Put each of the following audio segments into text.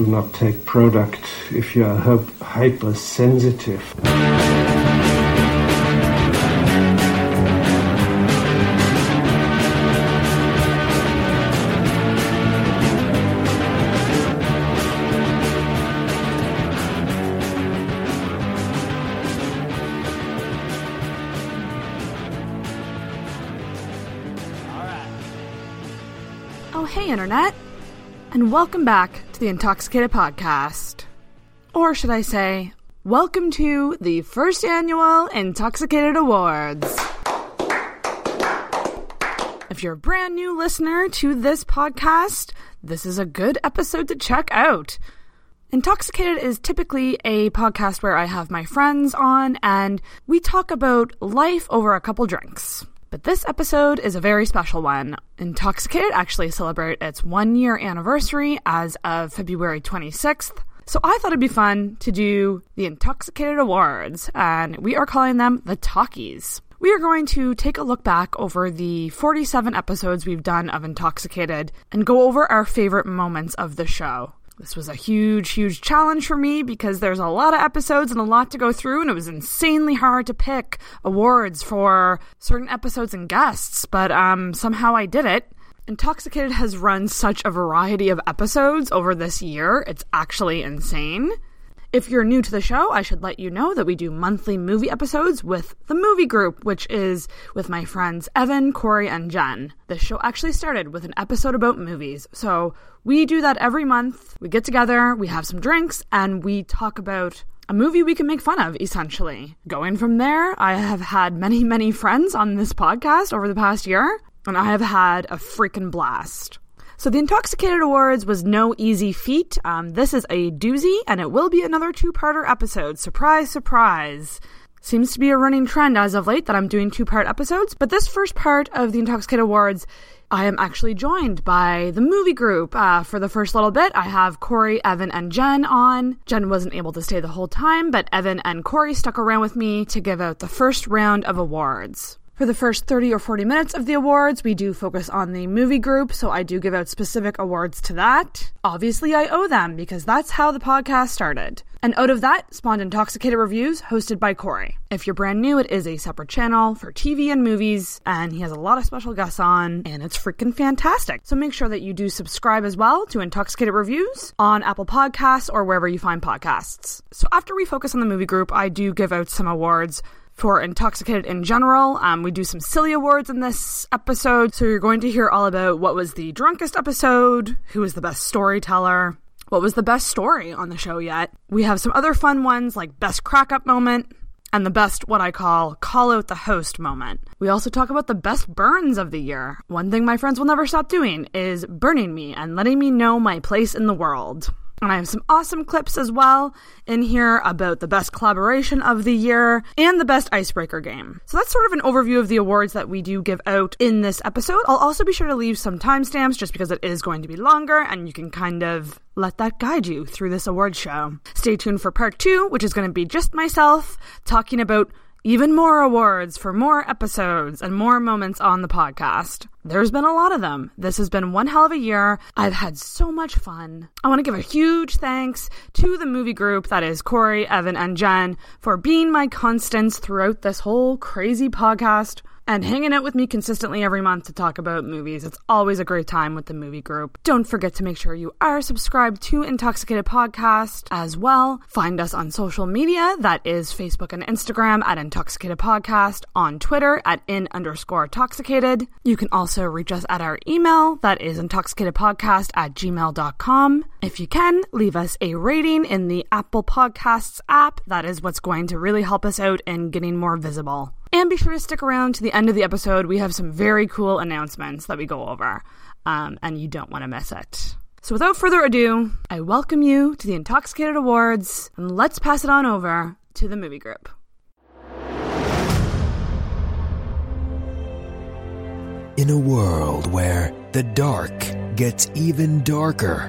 Do not take product if you are hypersensitive. Oh, hey, Internet. And welcome back the Intoxicated Podcast. Or should I say, welcome to the first annual Intoxicated Awards. If you're a brand new listener to this podcast, this is a good episode to check out. Intoxicated is typically a podcast where I have my friends on and we talk about life over a couple drinks. But this episode is a very special one. Intoxicated actually celebrate its one year anniversary as of February 26th. So I thought it'd be fun to do the Intoxicated Awards, and we are calling them the Talkies. We are going to take a look back over the 47 episodes we've done of Intoxicated and go over our favorite moments of the show. This was a huge, huge challenge for me because there's a lot of episodes and a lot to go through, and it was insanely hard to pick awards for certain episodes and guests, but um, somehow I did it. Intoxicated has run such a variety of episodes over this year, it's actually insane. If you're new to the show, I should let you know that we do monthly movie episodes with the movie group, which is with my friends Evan, Corey, and Jen. This show actually started with an episode about movies. So we do that every month. We get together, we have some drinks, and we talk about a movie we can make fun of, essentially. Going from there, I have had many, many friends on this podcast over the past year, and I have had a freaking blast. So the Intoxicated Awards was no easy feat. Um, this is a doozy, and it will be another two-parter episode. Surprise, surprise. Seems to be a running trend as of late that I'm doing two-part episodes, but this first part of the Intoxicated Awards, I am actually joined by the movie group. Uh, for the first little bit, I have Corey, Evan, and Jen on. Jen wasn't able to stay the whole time, but Evan and Corey stuck around with me to give out the first round of awards. For the first 30 or 40 minutes of the awards, we do focus on the movie group, so I do give out specific awards to that. Obviously, I owe them because that's how the podcast started. And out of that spawned Intoxicated Reviews, hosted by Corey. If you're brand new, it is a separate channel for TV and movies, and he has a lot of special guests on, and it's freaking fantastic. So make sure that you do subscribe as well to Intoxicated Reviews on Apple Podcasts or wherever you find podcasts. So after we focus on the movie group, I do give out some awards for Intoxicated in general. Um, we do some silly awards in this episode, so you're going to hear all about what was the drunkest episode, who was the best storyteller, what was the best story on the show yet. We have some other fun ones like best crack up moment. And the best, what I call, call out the host moment. We also talk about the best burns of the year. One thing my friends will never stop doing is burning me and letting me know my place in the world. And I have some awesome clips as well in here about the best collaboration of the year and the best icebreaker game. So that's sort of an overview of the awards that we do give out in this episode. I'll also be sure to leave some timestamps just because it is going to be longer and you can kind of let that guide you through this award show. Stay tuned for part two, which is going to be just myself talking about even more awards for more episodes and more moments on the podcast. There's been a lot of them. This has been one hell of a year. I've had so much fun. I want to give a huge thanks to the movie group that is Corey, Evan, and Jen for being my constants throughout this whole crazy podcast and hanging out with me consistently every month to talk about movies. It's always a great time with the movie group. Don't forget to make sure you are subscribed to Intoxicated Podcast as well. Find us on social media. That is Facebook and Instagram at Intoxicated Podcast, on Twitter at in underscore intoxicated. You can also reach us at our email. That is intoxicatedpodcast at gmail.com. If you can, leave us a rating in the Apple Podcasts app. That is what's going to really help us out in getting more visible. And be sure to stick around to the end of the episode. We have some very cool announcements that we go over, um, and you don't want to miss it. So, without further ado, I welcome you to the Intoxicated Awards, and let's pass it on over to the movie group. In a world where the dark gets even darker,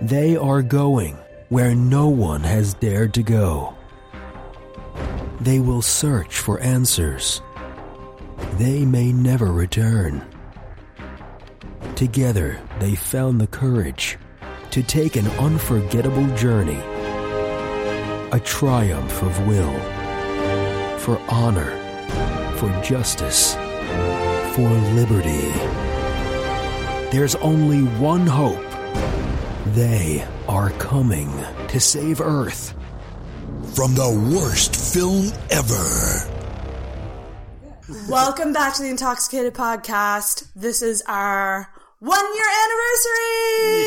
they are going where no one has dared to go. They will search for answers. They may never return. Together, they found the courage to take an unforgettable journey. A triumph of will. For honor. For justice. For liberty. There's only one hope. They are coming to save Earth. From the worst film ever. Welcome back to the Intoxicated Podcast. This is our one year anniversary!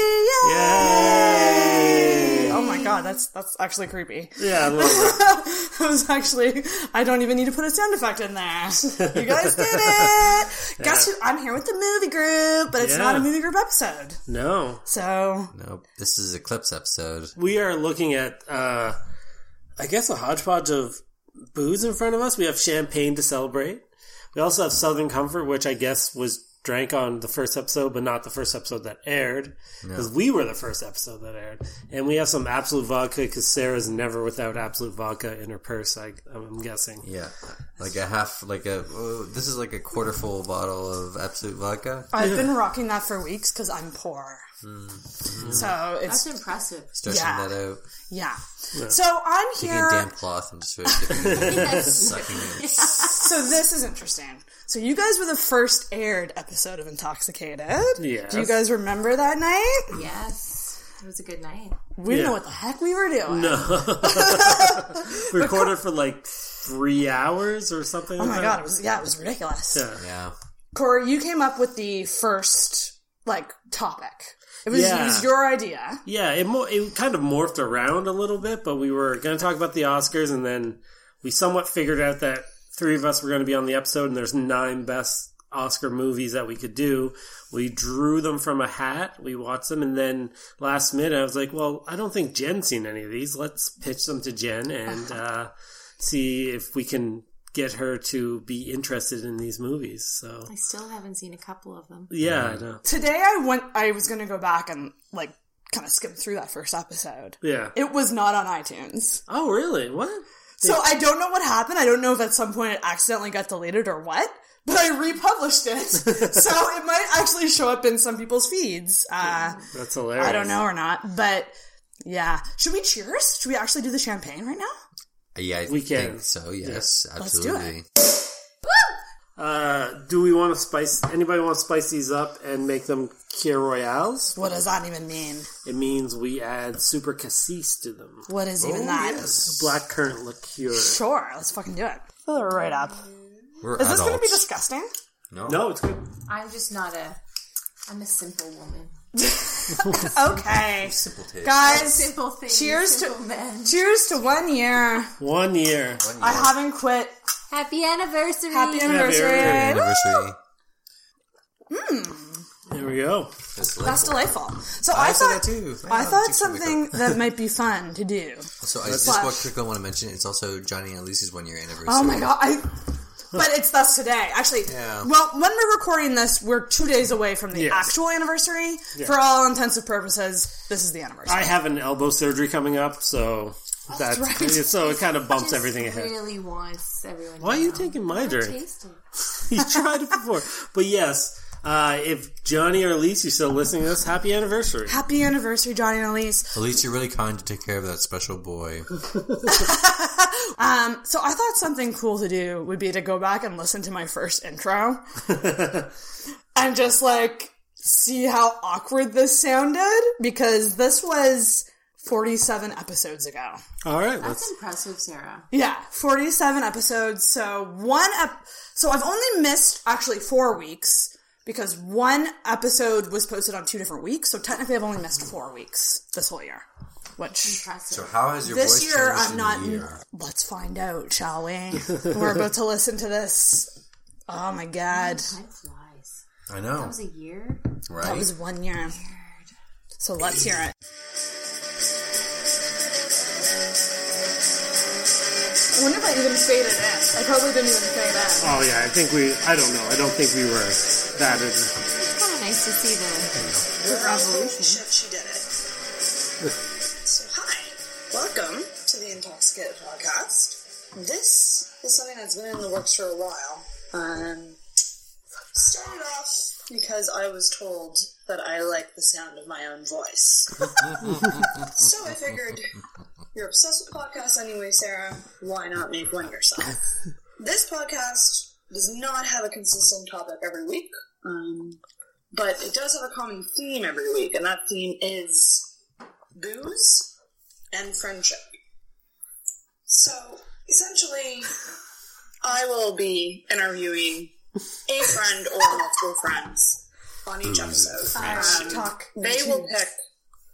Yay! Oh my god, that's that's actually creepy. Yeah, a little bit. It was actually I don't even need to put a sound effect in there. You guys did it! Guess who I'm here with the movie group, but it's Yeah. not a movie group episode. No. So Nope. This is Eclipse episode. We are looking at, uh, I guess, a hodgepodge of booze in front of us. We have champagne to celebrate. We also have Southern Comfort, which I guess was drank on the first episode, but not the first episode that aired. Because we were the first episode that aired. And we have some Absolut Vodka, because Sarah's never without Absolut Vodka in her purse, I, I'm guessing. Yeah. Like a half, like a, oh, this is like a quarter full bottle of Absolut Vodka. I've been rocking that for weeks because I'm poor. Mm-hmm. So it's That's impressive. Stretching Yeah. that out. yeah. So I'm Taking here. a damp cloth and just sort of dipping it in, sucking it. So this is interesting. So you guys were the first aired episode of Intoxicated. Yes. Do you guys remember that night? Yes. It was a good night. We didn't Yeah. know what the heck we were doing. No. we recorded for like three hours or something Oh like my that. god, it was yeah, it was ridiculous. Yeah. Yeah. Corey, you came up with the first like topic. It was, it was your idea. Yeah, it mo- it kind of morphed around a little bit, but we were going to talk about the Oscars, and then we somewhat figured out that three of us were going to be on the episode, and there's nine best Oscar movies that we could do. We drew them from a hat, we watched them, and then last minute I was like, "Well, I don't think Jen's seen any of these. Let's pitch them to Jen and uh, see if we can." Get her to be interested in these movies. So I still haven't seen a couple of them. yeah, I know. Today I went I was gonna go back and like kind of skim through that first episode. Yeah. It was not on iTunes. Oh, really? What? So I don't know what happened. I don't know if at some point it accidentally got deleted or what. But I republished it, so it might actually show up in some people's feeds. Uh, That's hilarious. I don't know or not, but yeah. Should we cheers? Should we actually do the champagne right now? Yeah, I We can. think so. Yes, Let's do it. absolutely. Uh, do we want to spice? Anybody want to spice these up and make them Kir Royales? What does that even mean? It means we add super cassis to them. What is even that? Black currant liqueur. Sure, let's fucking do it. Fill it right up. We're Is this going to be disgusting? no. No, it's good. I'm just not a. I'm a simple woman. Okay, Simple taste. guys. Simple thing. Cheers to- men. Cheers to one year. One year. One I haven't quit. Happy anniversary. Happy anniversary. anniversary. anniversary. There we go. That's That's delightful. delightful. So I I, said thought that too. I Yeah, thought chicks something that might be fun to do. So I just Slash. what quickly want to mention. It's also Johnny and Lucy's one year anniversary. Oh my god! I, but it's thus today. Actually, Yeah. well, when we're recording this, we're two days away from the Yes. actual anniversary. For all intensive purposes, this is the anniversary. I have an elbow surgery coming up, so that's, right. so it kind of bumps Just everything ahead. Really wants everyone. Why are you know. taking my drink? Taste 'em. You tried it before, but yes. Uh, if Johnny or Elise, you're still listening to this, happy anniversary. Happy anniversary, Johnny and Elise. At least you're really kind to take care of that special boy. Um, so I thought something cool to do would be to go back and listen to my first intro and just like see how awkward this sounded because this was 47 episodes ago. All right, That's let's. impressive, Sarah. Yeah, 47 episodes. So one ep- so I've only missed actually 4 weeks because one episode was posted on two different weeks. So technically I've only missed 4 weeks this whole year. Which Impressive. So how has your this voice year I'm in not year? Let's find out, shall we? We're about to listen to this. Oh my god. Time flies. I know, That was a year. right? That was one year. So let's hear it. I wonder if I even faded in. I probably didn't even fade in. Oh yeah, I think we. I don't know. I don't think we were that. In, It's kind of nice to see the, the revolution. she did it. so hi, welcome to the Intoxicated Podcast. This is something that's been in the works for a while. Um, started off because I was told that I like the sound of my own voice. so I figured, you're obsessed with podcasts anyway, Sarah. Why not make one yourself? This podcast does not have a consistent topic every week, um, but it does have a common theme every week, and that theme is booze and friendship. So essentially, I will be interviewing a friend or multiple friends on each episode. Um, Talk. they will pick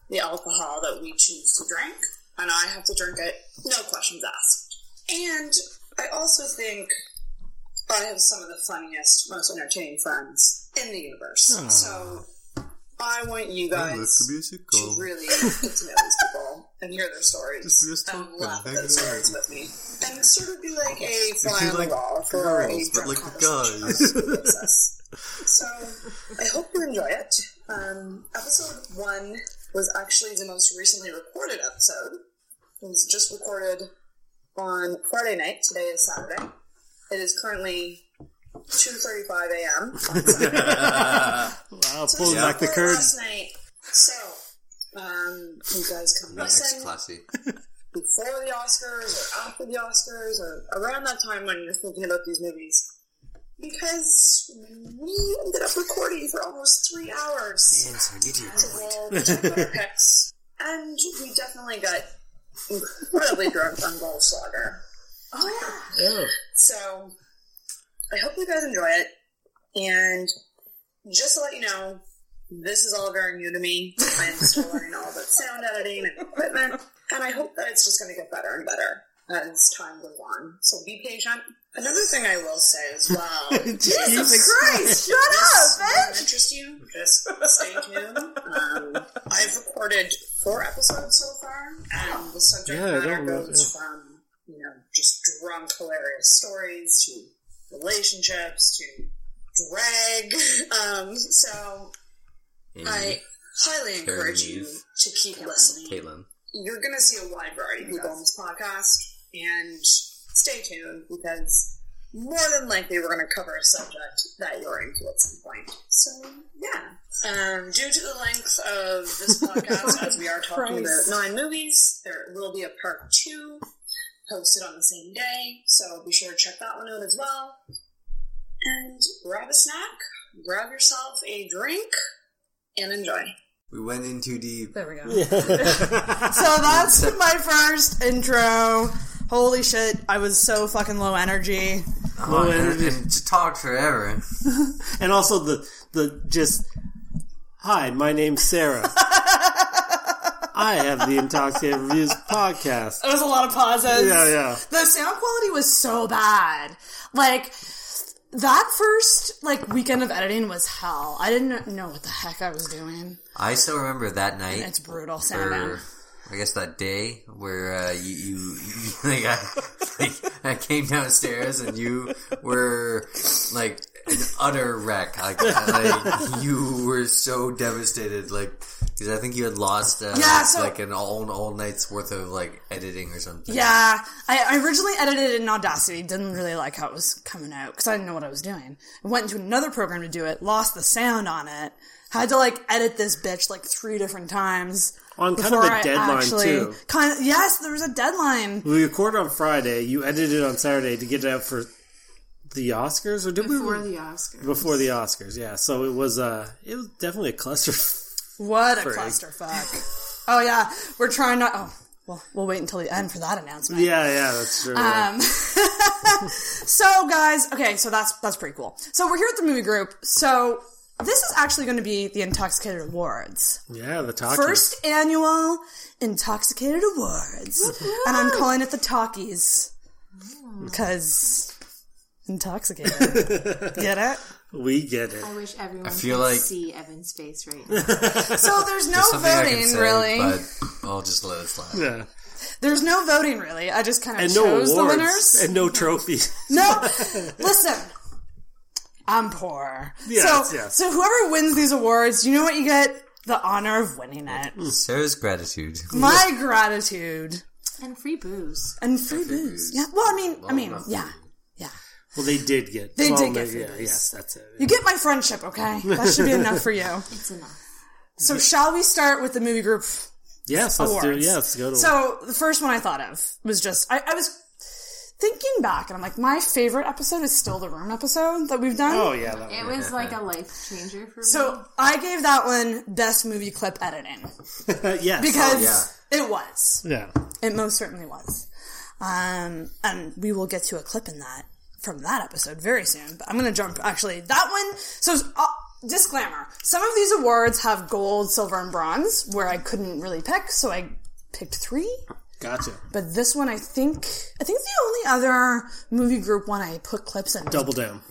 the alcohol that we choose to drink, and I have to drink it, no questions asked. And I also think I have some of the funniest, most entertaining friends in the universe. So I want you guys to really get to know these people and hear their stories just and laugh at their stories with me. And sort of be like a fly on like the wall for girls, a but drunk like guys. on a weekly basis. So I hope you enjoy it. Um, episode one was actually the most recently recorded episode. It was just recorded on Friday night. Today is Saturday. It is currently 2.35 a.m. on Saturday. Wow, So pulling we back the recorded curtain. Last night. So, um, you guys come Nice, listen classy. before the Oscars or after the Oscars or around that time when you're thinking about these movies. Because we ended up recording for almost three hours to roll particular picks. And we definitely got incredibly drunk on Goldschlager. Yeah. So I hope you guys enjoy it. And just to let you know, this is all very new to me. I'm still learning all about sound editing and equipment, and I hope that it's just going to get better and better as time goes on. So be patient. Another thing I will say as well. Jesus Christ! Shut this up, bitch! interest you. Just stay tuned. Um, I've recorded four episodes so far, and the subject Yeah, matter goes from you know just drunk, hilarious stories to relationships to drag. Um, so I highly encourage you to keep listening. Caitlin. You're going to see a wide variety of people on this podcast, and stay tuned because more than likely we're going to cover a subject that you're into at some point. So, yeah. Um, due to the length of this podcast, as we are talking about nine movies, there will be a part two posted on the same day, so be sure to check that one out as well. And grab a snack, grab yourself a drink, and enjoy. We went in too deep. There we go. so that's my first intro. Holy shit, I was so fucking low energy. Oh, energy. and to talk forever. And also the the just hi, my name's Sarah. I have the Intoxicated Reviews podcast. There was a lot of pauses. Yeah, yeah. The sound quality was so bad. Like that first like weekend of editing was hell. I didn't know what the heck I was doing. I still remember that night. It's brutal sound or. I guess that day where uh, you, you, you like, I, like I came downstairs and you were like an utter wreck. Like, like you were so devastated, like because I think you had lost uh, Yeah, so- like an all all night's worth of like editing or something. Yeah, I, I originally edited it in Audacity. Didn't really like how it was coming out because I didn't know what I was doing. I went into another program to do it. Lost the sound on it. Had to like edit this bitch like three different times. On kind of before a I deadline, actually- too. Kind of, yes, there was a deadline. We recorded on Friday. You edited it on Saturday to get it out for the Oscars, or did Before we the Oscars. before the Oscars? Yeah. So it was uh it was definitely a cluster. What a clusterfuck. oh yeah, we're trying not. Oh, well, we'll wait until the end for that announcement. yeah, yeah, that's true. Um, so guys, okay, so that's that's pretty cool. So we're here at the movie group. So this is actually going to be the Intoxicated Awards. yeah, the talkies. First annual Intoxicated Awards. and I'm calling it the Talkies. Because intoxicated. Get it? we get it. I wish everyone feel could like- see Evan's face right now. So there's no Something I can voting say, really. but I'll just let it slide. Yeah, There's no voting really. I just kind of and no chose awards the winners. and no trophies. No, listen. I'm poor. Yes, so, yes. so whoever wins these awards, you know what you get? The honor of winning it. Mm. Sarah's gratitude. My gratitude and free booze. and free booze. Yeah. Well, I mean, I mean, yeah, yeah. Well, they did get. They well, did get maybe- yeah, yes, that's it. You get my friendship, okay? That should be enough for you. It's enough. So, shall we start with the movie group Yes, let's do. awards? Yeah, let's go to. So, the first one I thought of was just I, I was thinking back, and I'm like, my favorite episode is still the room episode that we've done. oh yeah, that It one. was like a life changer for me. So I gave that one best movie clip editing yes, because it was. yeah. It most certainly was. Um, and we will get to a clip in that from that episode very soon. But I'm going to jump. Actually, that one. So, uh, disclaimer: some of these awards have gold, silver, and bronze, where I couldn't really pick, so I picked three. Gotcha. But this one, I think, I think the only other movie group one I put clips in Double down.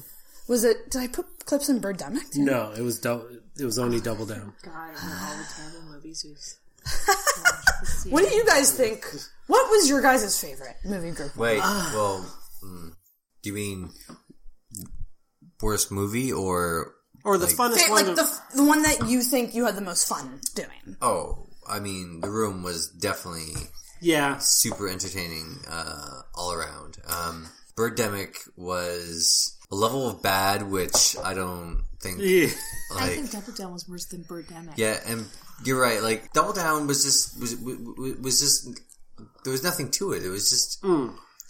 was it. Did I put clips in Birdemic? too? No, it was double. It was only double down. God, all the terrible movies we've What do you guys think? What was your guys' favorite movie group? Wait, well, mm, do you mean worst movie or? Or the Like- funnest Fa- one. like to- the the one that you think you had the most fun doing. Oh, I mean, The Room was definitely yeah, super entertaining uh, all around. Um, Birdemic was a level of bad which I don't think yeah. I think Double Down was worse than Birdemic. yeah, and you're right. Like Double Down was just was was, was just there was nothing to it. It was just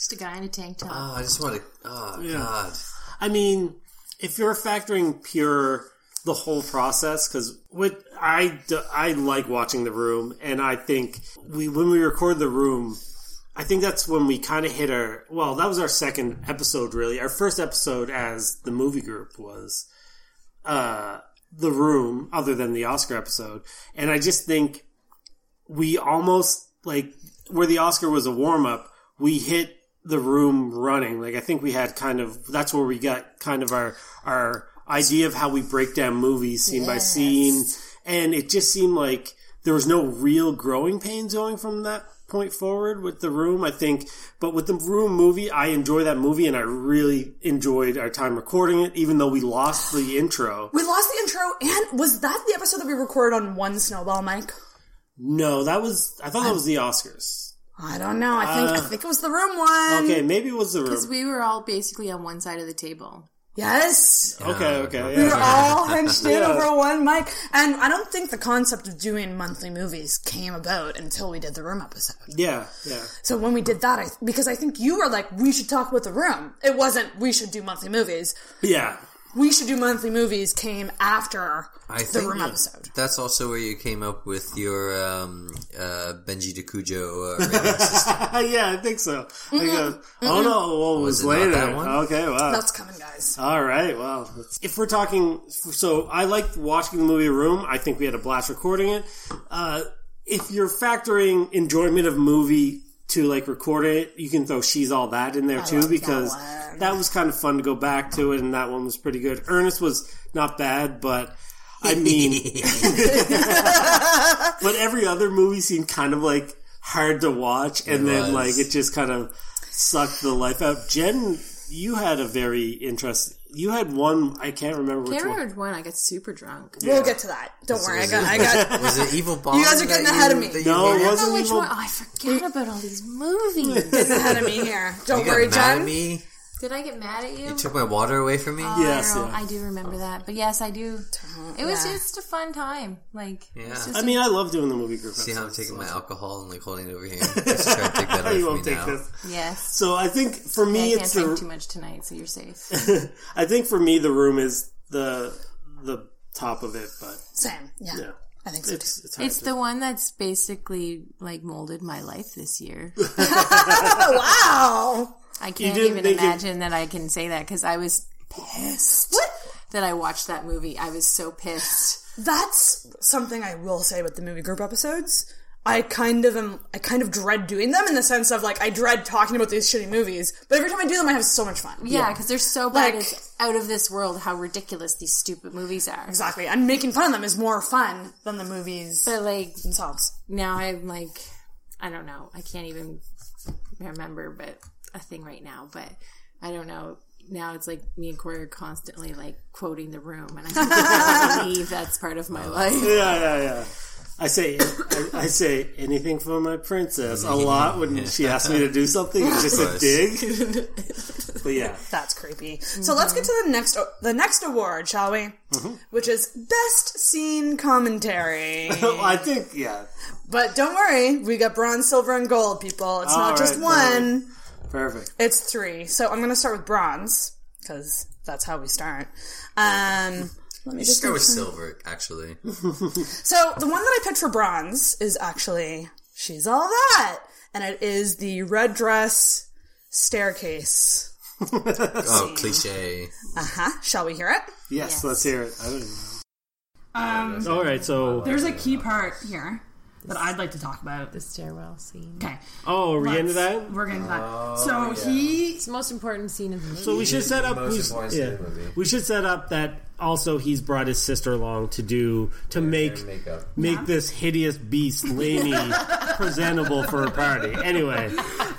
Just a guy in a tank top. oh, I just want to oh Yeah. god. I mean, if you're factoring pure the whole process, because what I I like watching the room, and I think we when we record the room, I think that's when we kind of hit our well, that was our second episode really. Our first episode as the movie group was uh the room, other than the Oscar episode, and I just think we almost like where the Oscar was a warm up, we hit the room running. Like I think we had kind of that's where we got kind of our our idea of how we break down movies scene by scene, and it just seemed like there was no real growing pains going from that point forward with the room. I think, but with the room movie, I enjoy that movie, and I really enjoyed our time recording it, even though we lost the intro. We lost the intro, and was that the episode that we recorded on one snowball mike No, that was I thought that was the Oscars. I don't know. I think I uh, think it was the room one. Okay, maybe it was the room Because we were all basically on one side of the table. Yes. Okay, okay, We were all hunched in Yeah. over one mic. And I don't think the concept of doing monthly movies came about until we did the room episode. yeah, yeah. So when we did that, I, because I think you were like, we should talk about the room. It wasn't, we should do monthly movies. Yeah. We should do monthly movies came after I the think room episode. that's also where you came up with your um, uh, Benji DeCujo uh, rating system. yeah, I think so. I go, oh no, well, it was, it not later. that one? Okay, wow. That's coming, guys. All right, well, if we're talking, so I liked watching the movie Room. I think we had a blast recording it. Uh, if you're factoring enjoyment of movie to like record it, you can throw She's All That in there too like that because that was kind of fun to go back to it, and that one was pretty good. Ernest was not bad, but I mean, but every other movie seemed kind of like hard to watch, and It then was. like it just kind of sucked the life out. Jen, you had a very interest. You had one. I can't remember which Can't one. remember when I got super drunk. We'll get to that. Don't worry. I got, I got, Was it Evil Bong? You guys are getting that ahead you- of me. that you No, it? I wasn't don't know which evil. one. Oh, I forget about all these movies. getting ahead of me here. Don't You got worry, mad Jen. at me. Did I get mad at you? You took my water away from me. Oh, Yes, I, know. yeah. I do remember that. But yes, I do. It was Yeah. just a fun time. Like, Yeah. it's just I mean, I love doing the movie group. See how I'm episodes. taking my alcohol and like holding it over here? Just try to take that away you from won't me take now. this. yes. So I think for I me, can't it's drink the. too much tonight, so you're safe. I think for me, the room is the the top of it, but Same. Yeah. yeah, I think so too. it's it's It's to- the one that's basically like molded my life this year. Wow. I can't even imagine that I can say that because I was pissed that I watched that movie. I was so pissed. That's something I will say with the movie group episodes. I kind of am, I kind of dread doing them in the sense of like, I dread talking about these shitty movies, but every time I do them, I have so much fun. Yeah, because they're so bad. Like- it's out of this world how ridiculous these stupid movies are. Exactly. And making fun of them is more fun than the movies But like themselves. now I'm like, I don't know. I can't even remember but a thing right now. But I don't know. Now it's like me and Corey are constantly like quoting the room, and I can't believe that's part of my life. yeah, yeah, yeah. I say I, I say anything for my princess a lot when she asks me to do something. It's just a dig. But yeah, That's creepy. So mm-hmm. let's get to the next the next award, shall we? Mm-hmm. Which is best scene commentary. I think yeah, but don't worry, we got bronze, silver, and gold, people. It's All not just right, one. Perfect. It's three. So I'm going to start with bronze because that's how we start. Um, let me just Go with sure- silver, actually. So the one that I picked for bronze is actually she's all that, and it is the red dress staircase. Oh, cliche. Uh huh. Shall we hear it? Yes, let's hear it. I don't even know. Um, All right, so there's a key part here that I'd like to talk about. The stairwell scene. Okay. oh, are we into that? We're getting to that. Oh, so he It's the most important scene of the movie. So we should set up. most we- important scene yeah. in the movie. We should set up that also he's brought his sister along to do to make makeup. make this hideous beast Laney presentable for a party. Anyway,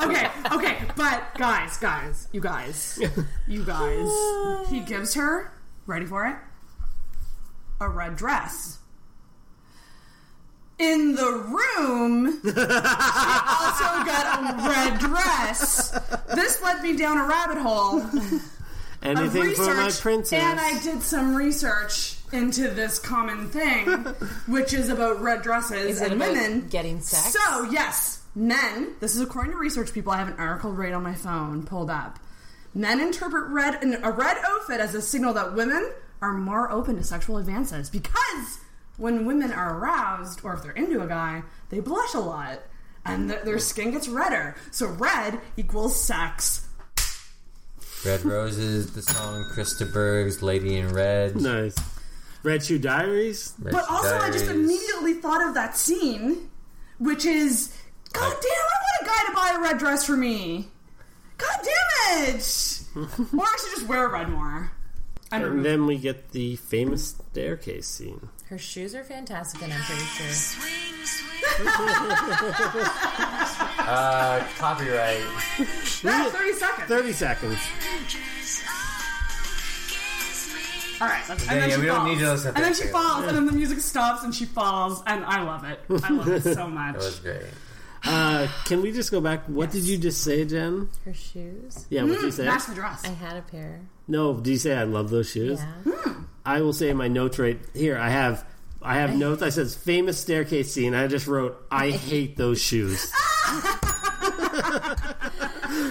okay, okay, but guys, guys, you guys, you guys. He gives her, ready for it, a red dress. In the room, she also got a red dress. This led me down a rabbit hole of anything for my research, princess. and I did some research into this common thing, which is about red dresses Is it and about women getting sex? So yes, men. This is according to research people. I have an article right on my phone pulled up. Men interpret red a red outfit as a signal that women are more open to sexual advances because when women are aroused or if they're into a guy, they blush a lot and th- their skin gets redder. So red equals sex. Red Roses, the song Chris de Burgh's Lady in Red. nice. Red Shoe Diaries. Red But also, I just immediately thought of that scene, which is, God Like- damn, I want a guy to buy a red dress for me. God damn it! or I should just wear red more. I don't And know. then we get the famous staircase scene. Her shoes are fantastic, and I'm pretty sure. Uh, copyright. Yeah, 30 seconds. 30 seconds. All right, that's, Yeah, and then yeah, she we don't falls. need to listen to And then 30 she seconds. falls, and then the music stops, and she falls, and I love it. I love it so much. That was great. Uh, can we just go back? What did you just say, Jen? Her shoes. Yeah, what did you say? That's the dress. I had a pair. No, did you say I love those shoes? Yeah. Hmm. I will say in my notes right here. I have I have notes. I says famous staircase scene. I just wrote I hate those shoes.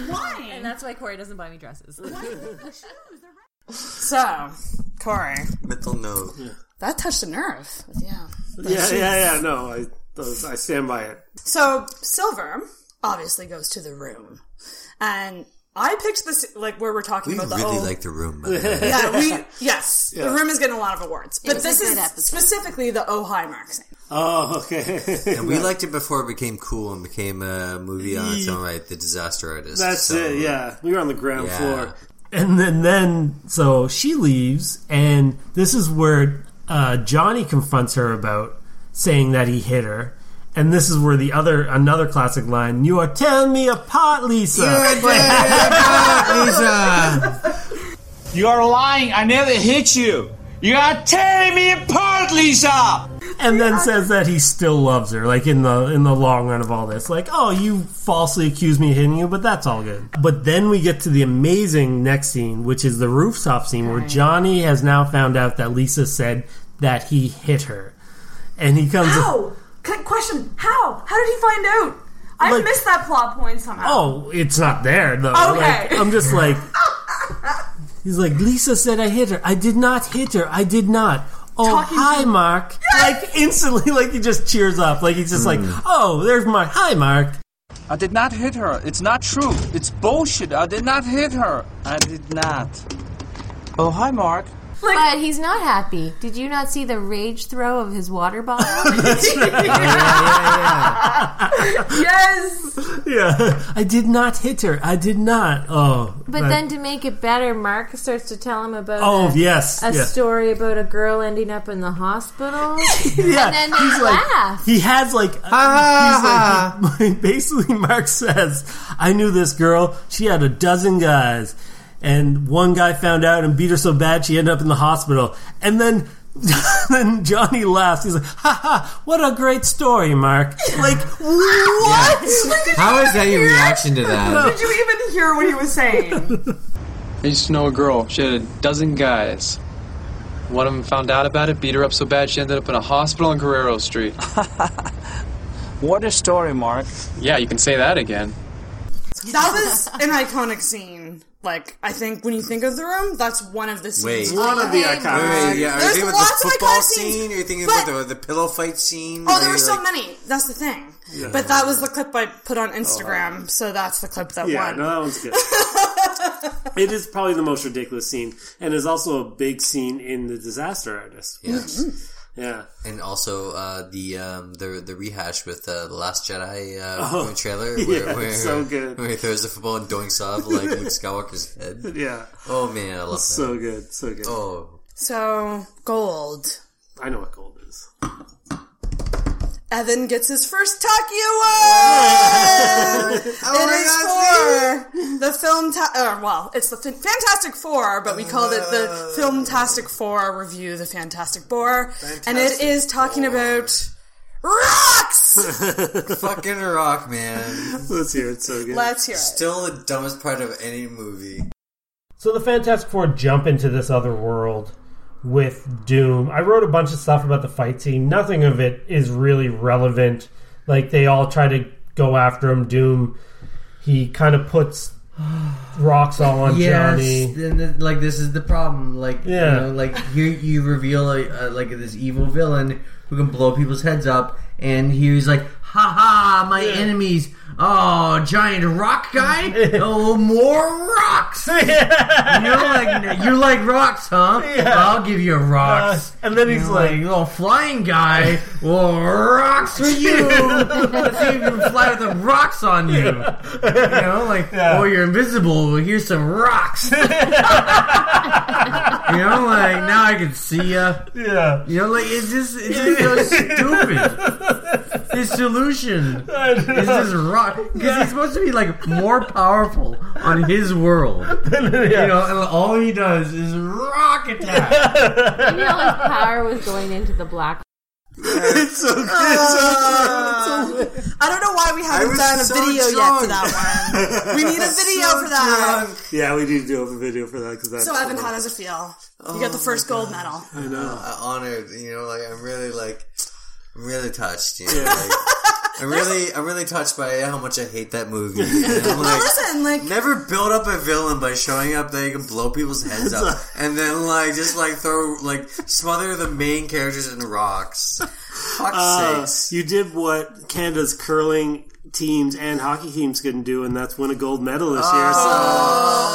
Why? And that's why Corey doesn't buy me dresses. So, Corey, Mental note. that touched a nerve. Yeah. yeah, yeah, yeah. No, I those, I stand by it. So Silver obviously goes to the room, and I picked this like where we're talking We about the really oh, like the room. By the way. yeah we yes the room is getting a lot of awards, but this is episode. specifically the oh hi mark. Oh, okay. And we liked it before it became cool and became a movie on its own right, The Disaster Artist. That's So, it. Yeah, we were on the ground Yeah. floor. And then, then, so she leaves, and this is where uh, Johnny confronts her about saying that he hit her. And this is where the other another classic line: "You are tearing me apart, Lisa." You are Lisa! You are lying. I never hit you. You are tearing me apart, Lisa. and then says that he still loves her, like in the in the long run of all this. Like, oh, you falsely accused me of hitting you, but that's all good. But then we get to the amazing next scene, which is the rooftop scene, where Johnny has now found out that Lisa said that he hit her, and he comes. How? C- question: How? How did he find out? I Like- missed that plot point somehow. Oh, it's not there though. Okay. Like, I'm just like. He's like, Lisa said I hit her. I did not hit her. I did not. Oh, Talking hi, to- Mark. Like, instantly, like, he just cheers up. Like, he's just like, hmm. oh, there's Mark. Hi, Mark. I did not hit her. It's not true. It's bullshit. I did not hit her. I did not. Oh, hi, Mark. But he's not happy. Did you not see the rage throw of his water bottle? yes. Yeah. I did not hit her. I did not. Oh. But that- then to make it better, Mark starts to tell him about Oh, a, yes. a yes. story about a girl ending up in the hospital. Yeah. and then they he's like, he has like, he's like, basically, Mark says, I knew this girl. She had a dozen guys. And one guy found out and beat her so bad she ended up in the hospital. And then, then Johnny laughs. He's like, ha ha, what a great story, Mark. Like, what? How is that your reaction to that? Did you even hear what he was saying? I used to know a girl. She had a dozen guys. One of them found out about it, beat her up so bad she ended up in a hospital on Guerrero Street. What a story, Mark. Yeah, you can say that again. That was an iconic scene. Like, I think when you think of the room, that's one of the scenes. Wait. One of the iconic. wait, yeah, are you There's thinking about lots the of football iconic scenes, scene? Or are you thinking but- about the, the pillow fight scene? Oh, there were you're so like- many. That's the thing. But that was the clip I put on Instagram, so that's the clip that Yeah, won. no, that one's good. it is probably the most ridiculous scene, and is also a big scene in the Disaster Artist. Yes. Mm-hmm. Yeah, And also uh, the um, the the rehash with uh, the Last Jedi uh, Oh, trailer, yeah, where, where so good. where he throws the football and doinks off like Luke Skywalker's head. yeah, Oh man, I love that. so good, so good. Oh, So, gold. I know what gold is. Evan gets his first Talkie Award! Oh it is for the film, ta- or, well, it's the Fan- Fantastic Four, but we called it the uh. Filmtastic Four review, the Fantastic Four. and it is talking about rocks! fucking rock, man! Let's hear it. So good. Let's hear it. Still the dumbest part of any movie. So the Fantastic Four jump into this other world with Doom. I wrote a bunch of stuff about the fight scene. Nothing of it is really relevant. Like they all try to go after him. Doom, he kind of puts rocks all on Johnny. then the, like this is the problem. Like Yeah. you know, like here you reveal a, a, like this evil villain who can blow people's heads up, and he's like, "Ha ha, my enemies! Oh, giant rock guy! oh, more rocks! you like you like rocks, huh? I'll give you rocks." Uh, and then he's You're like, "Oh, flying guy! Well, rocks for you! Let's see if you can fly with the rocks on you." You know, like, Yeah. oh, you're invisible. Well, here's some rocks. you know, like now I can see you. yeah. You know, like it's just it's just so stupid. His solution is just rock because he's supposed to be like more powerful on his world. You know, and all he does is rock attack. Maybe all his power was going into the black. it's so good. Uh, I don't know why we haven't done a so video yet for that one. We need a video for that. yeah, we need to do a video for that because that's So, Evan, how does it feel? You got the first gold medal. I know. Uh, honored, you know, like I'm really like, I'm really touched. You know, like, I'm really, I'm really touched by how much I hate that movie. And I'm like, listen, like, Never build up a villain by showing up that you can blow people's heads up and then like just like throw like smother the main characters in rocks. Fuck's Uh, sakes. you did what Canada's curling teams and hockey teams couldn't do, and that's win a gold medal this year. So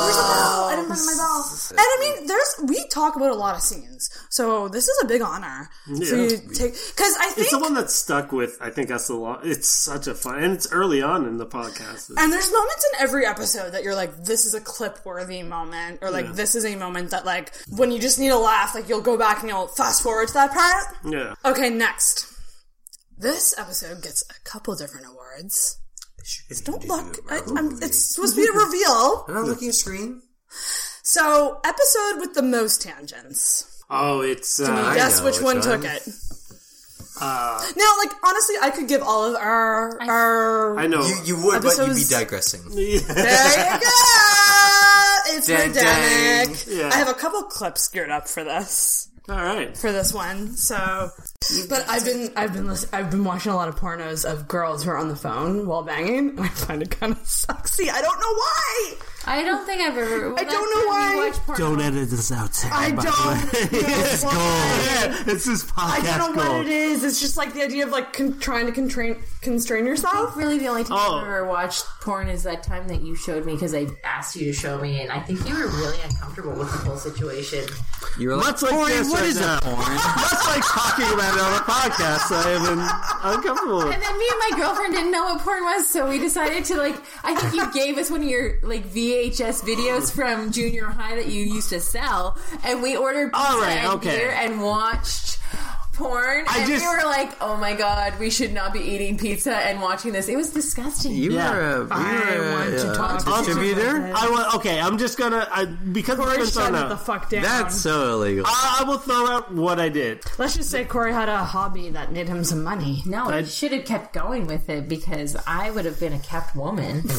where's the bell? I didn't bring my bell. And I mean, there's we talk about a lot of scenes, so this is a big honor for Yeah. you to take. Because I think it's the one that stuck with. I think that's a lot. It's such a fun, and it's early on in the podcast. And there's moments in every episode that you're like, this is a clip worthy moment, or like, Yeah. this is a moment that, like, when you just need a laugh, like, you'll go back and you'll fast forward to that part. yeah, Okay, next. This episode gets a couple different awards. Don't look. I, I'm, it's supposed to be a reveal. I'm not looking at screen. So, episode with the most tangents. Oh, it's. Uh, Can you I guess which which one one. took it? uh, Now, like, honestly, I could give all of our. our I know. You, you would, but you'd be Episodes- digressing. There you go! It's Dang, Birdemic. dang. Yeah. I have a couple clips geared up for this. All right. For this one, so, but I've been I've been listen, I've been watching a lot of pornos of girls who are on the phone while banging, and I find it kind of sexy. I don't know why. I don't think I've ever. I don't know why. Don't edit this out, Sarah. I by don't the way. know it's why. gold. It's this I don't know gold. what it is. It's just like the idea of like con- trying to constrain constrain I yourself. think really the only time Oh. I've ever watched porn is that time that you showed me because I asked you to show me, and I think you were really uncomfortable with the whole situation. You're like, Much like "Corey, this what right is now. a porn? Much like talking about it on a podcast, I am in- uncomfortable. And then me and my girlfriend didn't know what porn was, so we decided to like. I think you gave us one of your like VHS videos from junior high that you used to sell, and we ordered pizza All right, and okay. beer and watched porn, I and just- we were like, "Oh my god, we should not be eating pizza and watching this." It was disgusting. You Yeah. were a, you I were want a, to uh, talk to distributor. I want. Okay, I'm just gonna. I, because Corey, it's been shut thrown the fuck down. That's so illegal. I, I will throw out what I did. Let's just say Corey had a hobby that made him some money. No, I- I should have kept going with it because I would have been a kept woman.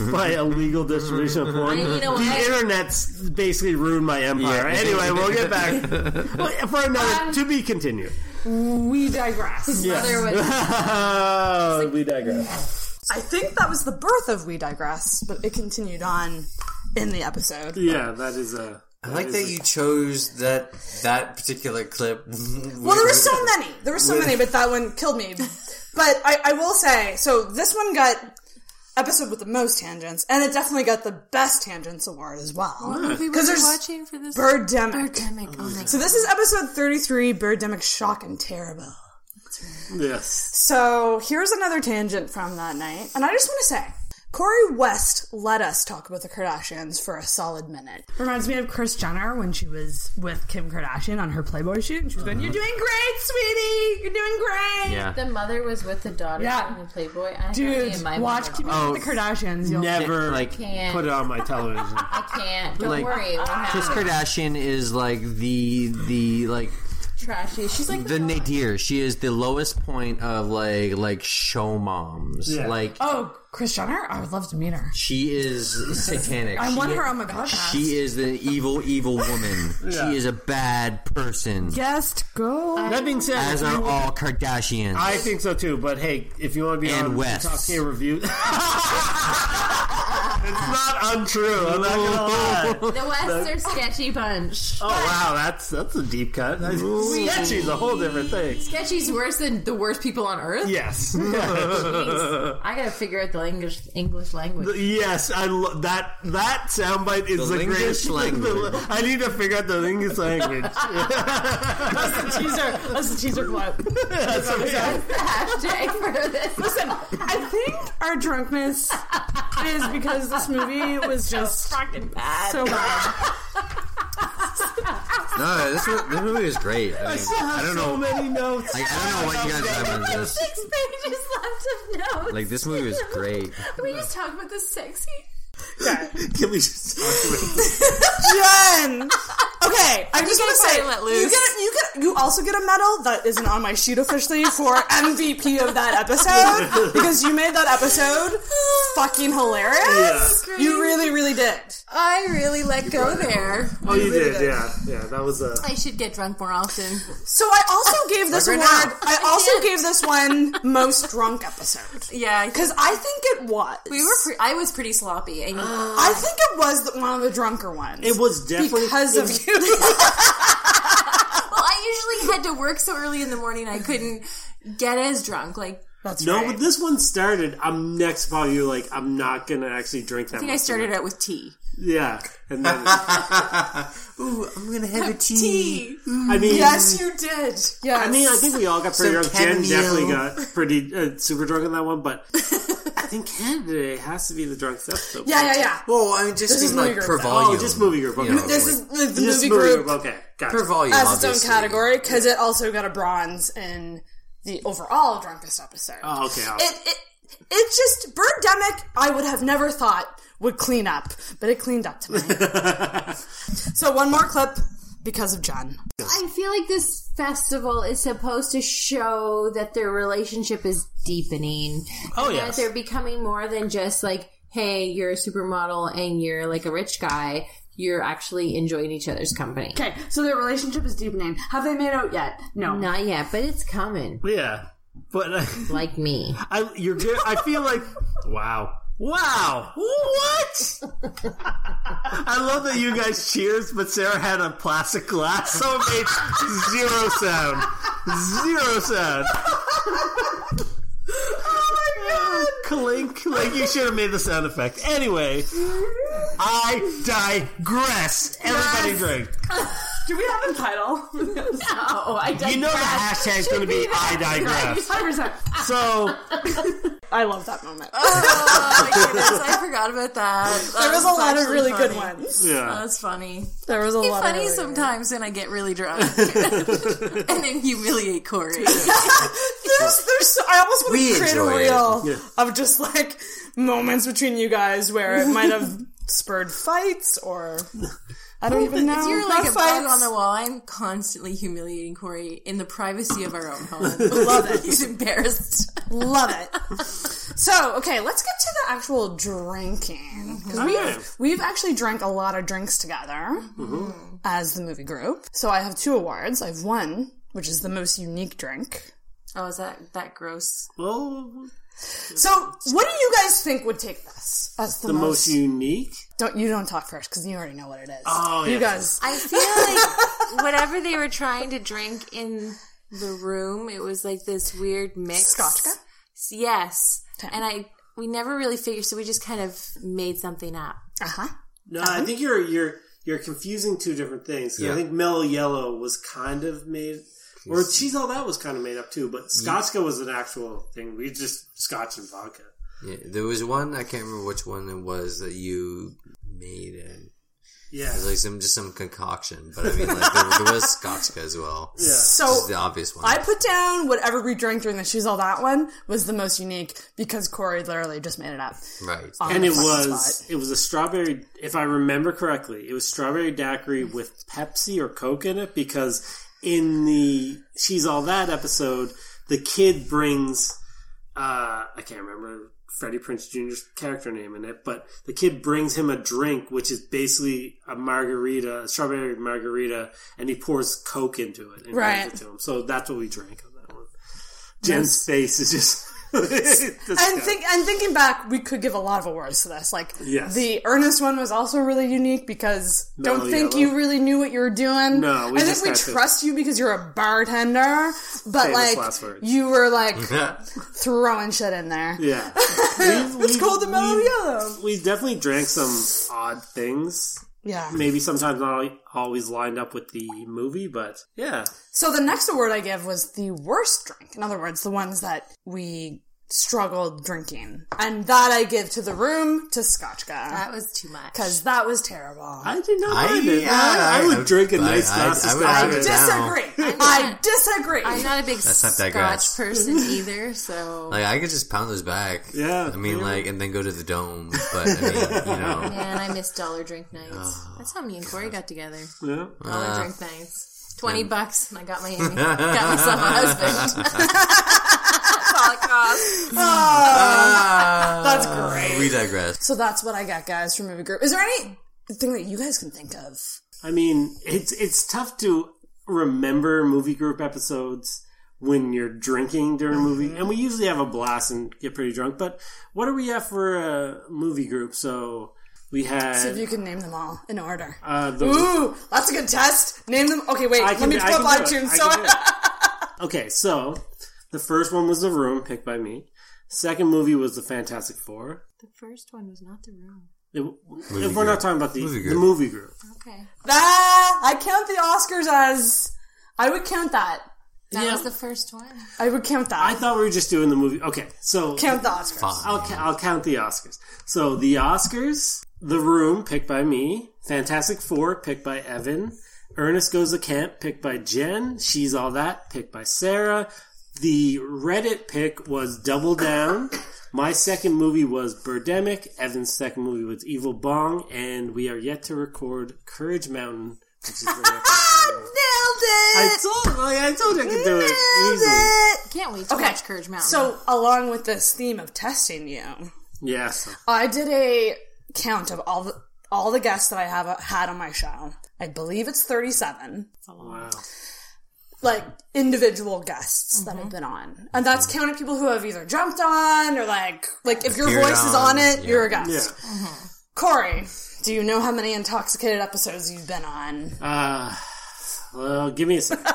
by illegal distribution of porn. And you know the what? internet's basically ruined my empire. Yeah. Anyway, we'll get back for another Um, to be continued. We digress. Mother was we digress. I think that was the birth of We Digress, but it continued on in the episode. Yeah, that is a. I like that you chose that that particular clip. Well, there were so many. There were so many, but that one killed me. But I, I will say, so this one got episode with the most tangents, and it definitely got the best tangents award as well. What movie Because was there's watching for this? Birdemic. Birdemic. Oh my So this is episode 33, Birdemic Shock and Terrible. Yes. So here's another tangent from that night, and I just want to say, Corey West let us talk about the Kardashians for a solid minute. Reminds me of Kris Jenner when she was with Kim Kardashian on her Playboy shoot, and she was going, "You're doing great, sweetie. You're doing great." Yeah. The mother was with the daughter Yeah. in the Playboy. I Dude, in my watch mother- Keeping Oh, Up with the Kardashians. You'll Never Like, Can't. put it on my television. I can't. Don't Like, worry. It won't Kris. Kardashian is like the the like Trashy. She's like the nadir. She is the lowest point of like like show moms. Yeah. Like Oh, Kris Jenner? I would love to meet her. she is satanic. I She- want her on my podcast. She is the evil, evil woman. Yeah. She is a bad person. Guest go. That being said, As are all Kardashians. I think so too. But hey, if you want to be And on West. Top Tier Review, it's not untrue. I'm not gonna lie. the West are sketchy bunch. Oh wow, that's that's a deep cut. Sketchy's a whole different thing. Sketchy's worse than the worst people on earth. Yes. Jeez. I gotta figure out the English English language. Yes, I lo- that that soundbite is The the, greatest language. I need to figure out the English language. That's the teaser. That's the teaser clip. That's the hashtag for this. Listen, I think our drunkenness is because this movie was just fucking bad. so bad. no, this, was, this movie is great. I, mean, I don't so know. many notes. Like, I don't know what you guys have on this. Six pages left of notes. Like this movie was great. Can we just talk about the sexy? Can we just Jen. Okay, I just think want to say probably let you loose. get you get you also get a medal that isn't on my sheet officially for MVP of that episode because you made that episode fucking hilarious. Yeah. You really, really did. I really let go there. Oh, you did, yeah, yeah. That was a. I should get drunk more often. So I also gave this Like award. right. I also gave this one most drunk episode. Yeah, because I think it was. We were. Pre- I was pretty sloppy. And I think it was the, one of the drunker ones. It was definitely because of you. well, I usually had to work so early in the morning. I couldn't get as drunk. Like That's no, but this one started. I'm next fall. You're like, I'm not gonna actually drink that. I think I started tonight. out with tea. Yeah, and then Ooh, I'm gonna have a tea. tea. I mean, yes, you did. Yeah, I mean, I think we all got pretty Some drunk. Jen chamomile. definitely got pretty uh, super drunk on that one, but I think Canada has to be the drunkest episode. Yeah, yeah, yeah. Well, I mean, just This is in, movie like group, per oh, volume. Oh, just movie group. Okay. You know, This is the, the Just movie group Okay, gotcha. per volume, as its own category because it also got a bronze in the overall drunkest episode. Oh, okay. I'll- It, it it just Birdemic. I would have never thought would clean up, but it cleaned up tonight. so one more clip because of John. I feel like this festival is supposed to show that their relationship is deepening. Oh, yeah. That they're becoming more than just like, hey, you're a supermodel and you're like a rich guy. You're actually enjoying each other's company. Okay, so their relationship is deepening. Have they made out yet? No. Not yet, but it's coming. Yeah, but uh, Like me. I you're good. I feel like wow. Wow! What? I love that you guys cheers, but Sarah had a plastic glass, so it made zero sound. Zero sound. Oh my god! Clink! Like you should have made the sound effect. Anyway, I digress. Everybody drink. Do we have a title? No, I digress. You know the hashtag's going to be I digress. 100%. So I love that moment. Oh my goodness, I forgot about that. That there was a lot of actually really good ones. yeah. That's funny. There was a lot funny of really sometimes when I get really drunk and then humiliate Corey. there's, there's, so- I almost want to create a reel Yeah. of just like moments between you guys where it might have spurred fights or I don't even know. You're like Not a bug on the wall. I'm constantly humiliating Corey in the privacy of our own home. Love it. He's embarrassed. Love it. So, okay, let's get to the actual drinking, mm-hmm. because Oh, we've we've actually drank a lot of drinks together mm-hmm. as the movie group. So I have two awards. I have one, which is the most unique drink. Oh, is that that gross? Well, So, what do you guys think would take this as the, the most unique. Don't you don't talk first because you already know what it is. Oh, you yeah. guys. I feel like whatever they were trying to drink in the room, it was like this weird mix. Scotchka? Yes. And I we never really figured, so we just kind of made something up. Uh huh. No, I think you're you're you're confusing two different things. Yeah. I think Mellow Yellow was kind of made, or Cheese All That was kind of made up too. But mm-hmm. Scotchka was an actual thing. We just Scotch and vodka. Yeah, there was one I can't remember which one it was that you made, and Yeah. it was like some just some concoction. But I mean, like there, there was Scotchka as well. Yeah. So the obvious one. I put down whatever we drank during the She's All That one was the most unique because Corey literally just made it up. right. And it was spot. it was a strawberry. If I remember correctly, it was strawberry daiquiri with Pepsi or Coke in it because in the She's All That episode, the kid brings uh, I can't remember Freddie Prinze Jr.'s character name in it, but the kid brings him a drink which is basically a margarita, a strawberry margarita, and he pours Coke into it and Right. brings it to him. So that's what we drank on that one. Jen's face is just. disgusting. And think and thinking back, we could give a lot of awards to this. Like Yes. the Ernest one was also really unique because No, don't think yellow. you really knew what you were doing. No, we I think just we had to- trust you because you're a bartender, but Famous like you were like throwing shit in there. Yeah. It's called the Mellow we- Yellow. We definitely drank some odd things. Yeah. Maybe sometimes not always lined up with the movie, but yeah. So the next award I give was the worst drink. In other words, the ones that we struggled drinking. And that I give to the room to Scotchka. That was too much. Because that was terrible. I did not I- mind it. yeah, I, I would I- drink a I- nice I- glass I of would I have it disagree. I disagree. I'm not a big That's not that Scotch grass. person either, so Like I could just pound those back. Yeah, I mean, yeah. like, and then go to the dome. But I mean, you know, man, I miss dollar drink nights. That's how me and Corey got together. Yeah. Dollar Uh, drink nights. Twenty bucks, and I got my got myself a husband. That's all it costs. Ah. That's great. we digress. So that's what I got, guys, from movie group. Is there anything that you guys can think of? I mean, it's it's tough to remember movie group episodes when you're drinking during a movie, mm-hmm. and we usually have a blast and get pretty drunk. But what do we have for a movie group? So we had See if you can name them all in order. uh, the Ooh, that's a good test. Name them. Okay, wait. I let me do- I pull up can iTunes. So can do it. okay, so the first one was The Room, picked by me. Second movie was The Fantastic Four. The first one was not the room. It- if we're not talking about the Movie group. the group. movie group, Okay, that I count the Oscars as. I would count that. that Yeah. was the first one. I would count that. I thought we were just doing the movie. Okay, so count the Oscars. Fine. I'll, ca- I'll count the Oscars. So the Oscars, The Room, picked by me. Fantastic Four, picked by Evan. Ernest Goes to Camp, picked by Jen. She's All That, picked by Sarah. The Reddit pick was Double Down. My second movie was Birdemic. Evan's second movie was Evil Bong. And we are yet to record Courage Mountain, which is the next one. Nailed it. I told, like, I told you I could do it easily. Can't wait to Okay, watch Courage Mountain. So, along with this theme of testing you, Yes. I did a count of all the all the guests that I have had on my show. I believe it's thirty-seven. Wow. like individual guests that have been on, and that's mm-hmm. counting people who have either jumped on or like like if your Appeared voice is on, on it, yeah. you're a guest. Yeah. Corey, do you know how many intoxicated episodes you've been on? Uh, well, give me a second.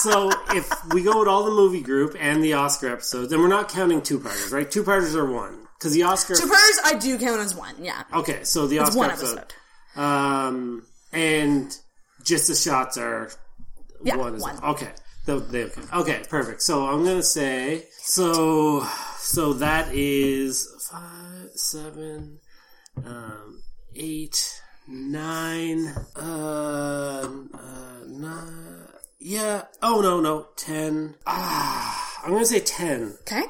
so if we go with all the movie group and the Oscar episodes, and we're not counting two parters, right? Two parters are one because the Oscar. Two pairs, I do count as one. Yeah, Okay, so the it's Oscar one episode, episode. um, and just the shots are Yeah, one. One. Okay, okay. Okay, perfect. So I'm gonna say so. So that is five, seven, um, eight, nine, uh, uh, nine. Yeah. Oh no, no, ten. Ah, I'm gonna say ten. Okay,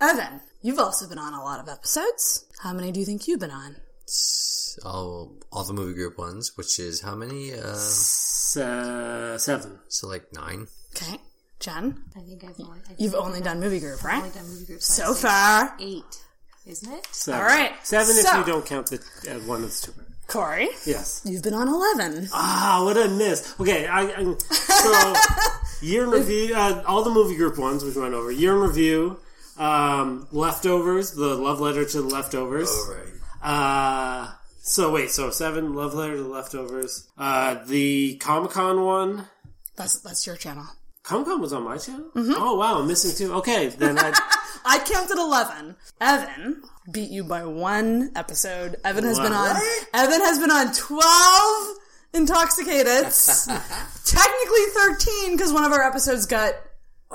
Evan, you've also been on a lot of episodes. How many do you think you've been on? All, all the movie group ones, which is how many? Uh, Se- seven. so like nine. Okay, Jen, I think I've only, I've you've only done movie group, right? only done movie groups. So far, eight. isn't it? Seven. All right. Seven if you don't count the uh, one that's two. Corey, Yes. you've been on 11. Ah, what a miss. Okay, I, I so year in review. Uh, all the movie group ones we went over. Year in review. Um, leftovers. The love letter to the leftovers. Oh, right. Uh, so wait, so seven love letter to the leftovers. Uh, the Comic Con one. That's that's your channel. Comic Con was on my channel. Mm-hmm. Oh wow, I'm missing two. Okay, then I. I counted 11. Evan beat you by one episode. Evan has been on Evan has been on 12 intoxicated. Technically 13 cuz one of our episodes got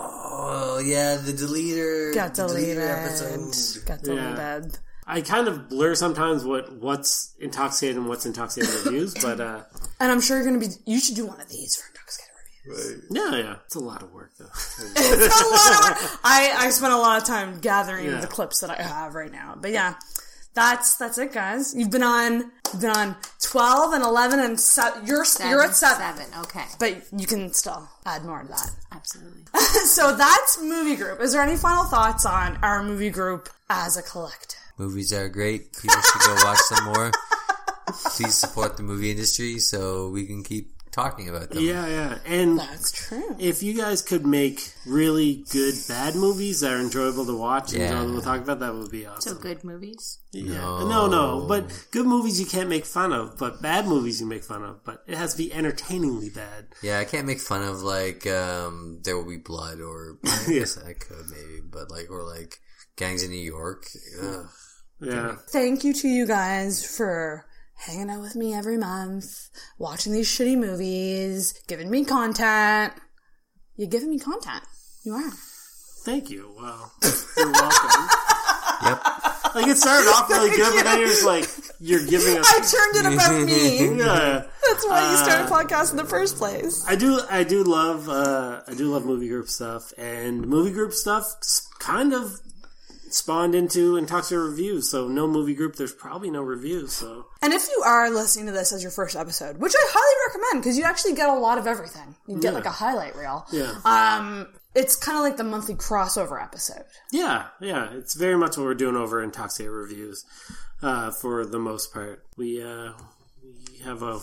Oh yeah, the deleter. got the deleted. deleter episode. Got deleted. I kind of blur sometimes what what's intoxicated and what's intoxicated reviews, but uh, And I'm sure you're going to be you should do one of these for intoxicated reviews. yeah, yeah, it's a lot of work though. It's a lot of work. I I spent a lot of time gathering Yeah. the clips that I have right now. But yeah. That's that's it, guys. You've been on you've been on twelve and eleven and se- you're you're at seven. Seven. Okay. But you can still add more to that. Absolutely. so that's movie group. Is there any final thoughts on our movie group as a collective? Movies are great. People should go watch them more. Please support the movie industry so we can keep talking about them. yeah, yeah, and That's true. if you guys could make really good bad movies that are enjoyable to watch and Yeah. enjoyable to talk about, that would be awesome. So good movies. Yeah. No, no, but good movies you can't make fun of, but bad movies you make fun of, but it has to be entertainingly bad. Yeah, I can't make fun of like um, There Will Be Blood or I guess I could maybe, but like or like Gangs in New York. Ugh. Yeah. Thank you to you guys for hanging out with me every month, watching these shitty movies, giving me content. You're giving me content. You are. Thank you. Wow. You're welcome. Yep. Like it started off really good, but then you're just like you're giving us. I turned it about me. Yeah. That's why you started a Uh, podcast in the first place. I do, I do love, uh, I do love movie group stuff, and movie group stuff kind of spawned into intoxicated reviews. So no movie group, there's probably no reviews. So And if you are listening to this as your first episode, which I highly recommend because you actually get a lot of everything. You get Yeah. like a highlight reel. yeah, Um, it's kind of like the monthly crossover episode. yeah, yeah. It's very much what we're doing over intoxicated reviews. Uh, for the most part, we uh, we have a,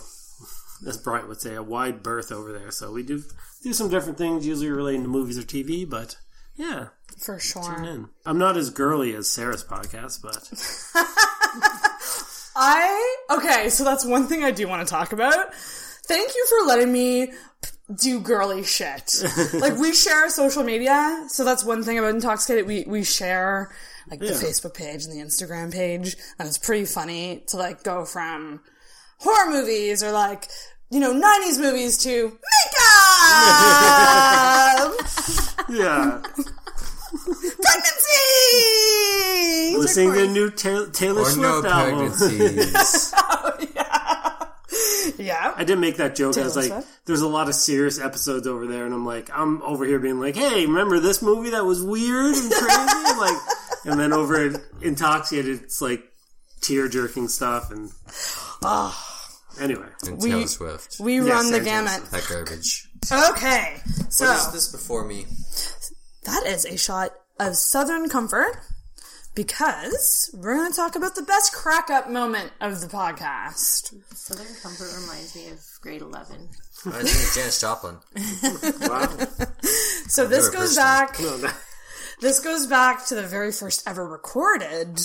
as Brian would say, a wide berth over there. So we do do some different things, usually relating to movies or TV. But yeah, For sure. I'm not as girly as Sarah's podcast, but I okay, so that's one thing I do want to talk about. Thank you for letting me do girly shit. like we share social media, so that's one thing about intoxicated. We we share like the Yeah. Facebook page and the Instagram page, and it's pretty funny to like go from horror movies or like you know '90s movies to makeup, yeah. pregnancy. Listening to the new Ta- Taylor Or no Swift album. pregnancies. Yeah. I didn't make that joke. I was like, Swift? there's a lot of serious episodes over there, and I'm like, I'm over here being like, hey, remember this movie that was weird and crazy? like, and then over at Intoxicated, it's like tear jerking stuff, and ah. anyway, and We- Taylor Swift. We Yes, run the gamut. That garbage. Okay, so What is this before me? that is a shot of Southern Comfort because we're going to talk about the best crack up moment of the podcast. Southern Comfort reminds me of grade 11. I think it's Janis Joplin. wow. So this goes back. No, that- This goes back to the very first ever recorded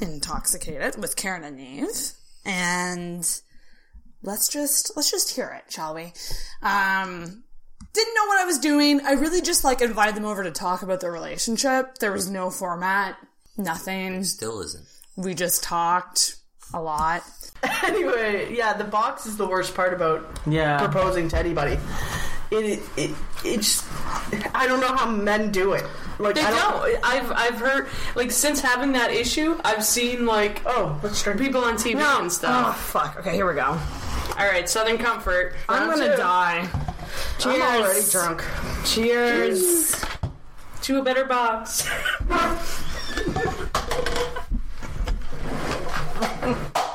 Intoxicated with Karen and Neve. And let's just let's just hear it, shall we? Um didn't know what I was doing. I really just like invited them over to talk about their relationship. There was no format, nothing. Still isn't. We just talked a lot. Anyway, yeah, the box is the worst part about Yeah. proposing to anybody. It, it, it's, I don't know how men do it. Like, They I don't. I've I've heard like since having that issue, I've seen like Oh, let's drink. people on TV and stuff. Oh fuck. Okay, here we go. All right, Southern Comfort. I'm gonna two. die. I'm already drunk. Cheers. To a better box.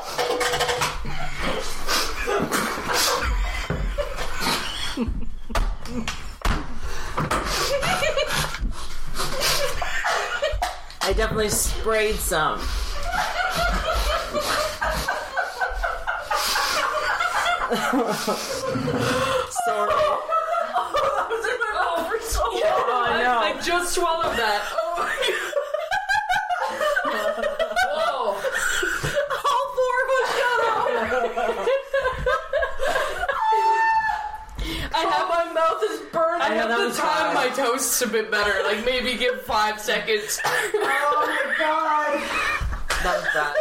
I definitely sprayed some. Sorry. I was in my mouth for so long. I know. I, just swallowed that. Oh my god. Whoa. All four of us shut up. I have my mouth is burning. I I know, have that to was time my toasts a bit better. Like maybe give five seconds. Oh my god. That was bad.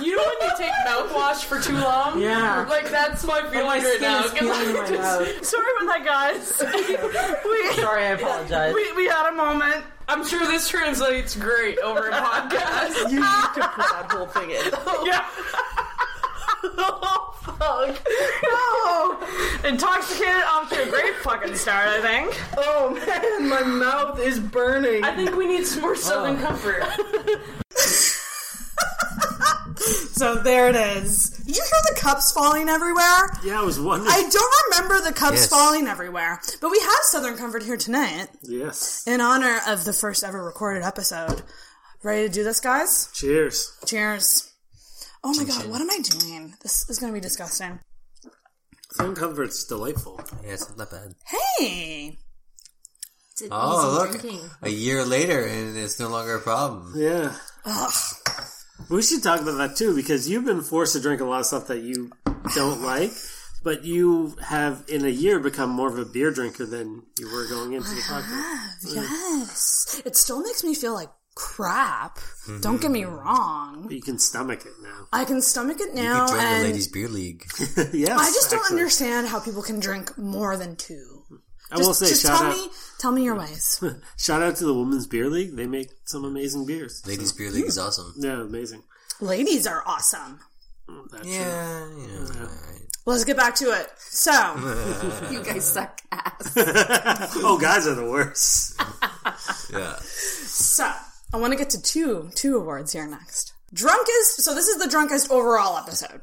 You know when you take mouthwash for too long? Yeah. Like that's my feeling my right now. is 'cause peeling in I my just- Sorry about that, guys. we, Sorry, I apologize. we, we had a moment. I'm sure this translates great over a podcast. You need to put that whole thing in. Yeah. Oh, fuck. Oh. Intoxicated off to a great fucking start, I think. Oh man, my mouth is burning. I think we need some more Southern Oh. comfort. So there it is. Did you hear the cups falling everywhere? Yeah, I was wondering. I don't remember the cups Yes. falling everywhere, but we have Southern Comfort here tonight Yes. in honor of the first ever recorded episode. Ready to do this, guys? Cheers. Cheers. Oh my god, what am I doing? This is gonna be disgusting. Some comfort's delightful. Yeah, it's not that bad. Hey! It's an Oh, easy look. drinking. A year later, and it's no longer a problem. Yeah. Ugh. We should talk about that too because you've been forced to drink a lot of stuff that you don't like, but you have in a year become more of a beer drinker than you were going into the podcast. Yes. It still makes me feel like crap. Mm-hmm. Don't get me wrong. But you can stomach it now. I can stomach it You now, could join and the ladies' beer league. yes, I just don't actually. understand how people can drink more than two. I Just, will say, just shout tell out, me, tell me your ways. shout out to the Women's Beer League. They make some amazing beers. Ladies' beer league is awesome. Yeah, amazing. Ladies are awesome. Mm, that's Yeah, you know, Let's get back to it. So, You guys suck ass. oh, guys are the worst. yeah. so I want to get to two two awards here next. Drunkest. So this is the drunkest overall episode,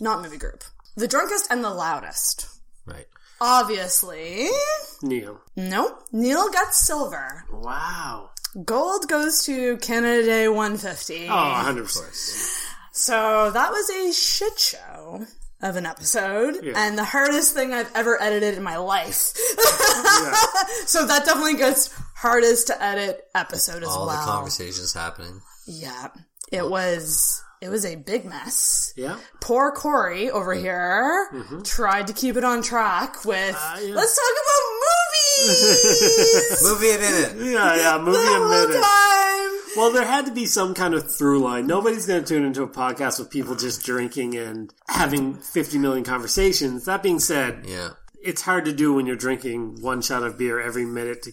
not movie group. The drunkest and the loudest. Right. Obviously, Neil. nope. Neil got silver. Wow. Gold goes to Canada Day 150. Oh, 100%. So that was a shit show of an episode Yeah. and the hardest thing I've ever edited in my life. so that definitely gets hardest to edit episode as All well. the conversations happening. yeah. It was it was a big mess. Yeah. Poor Corey over here mm-hmm. tried to keep it on track with uh, let's talk about movies. Movie a minute. Yeah, yeah, movie The a whole minute. time. Well, there had to be some kind of through line. Nobody's going to tune into a podcast with people just drinking and having 50 million conversations. That being said, Yeah. it's hard to do when you're drinking one shot of beer every minute to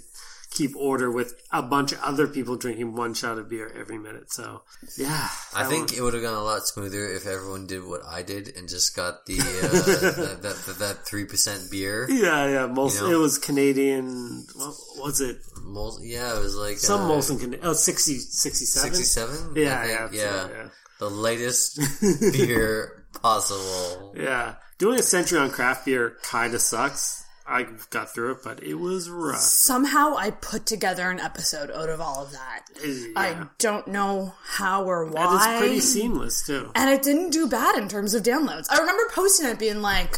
keep order with a bunch of other people drinking one shot of beer every minute. So, yeah. I think one- it would have gone a lot smoother if everyone did what I did and just got the uh, that that that three percent beer. Yeah, yeah. Most, You know? It was Canadian. What was it? Mol- yeah, it was like Some uh, Molson Canadian. Oh, 60, 67? 67? Yeah, yeah, yeah. yeah. The latest beer possible. Yeah. Doing a century on craft beer kind of sucks. I got through it, but it was rough. Somehow I put together an episode out of all of that. Eh, I don't know how or why. And it's pretty seamless, too. And it didn't do bad in terms of downloads. I remember posting it being like,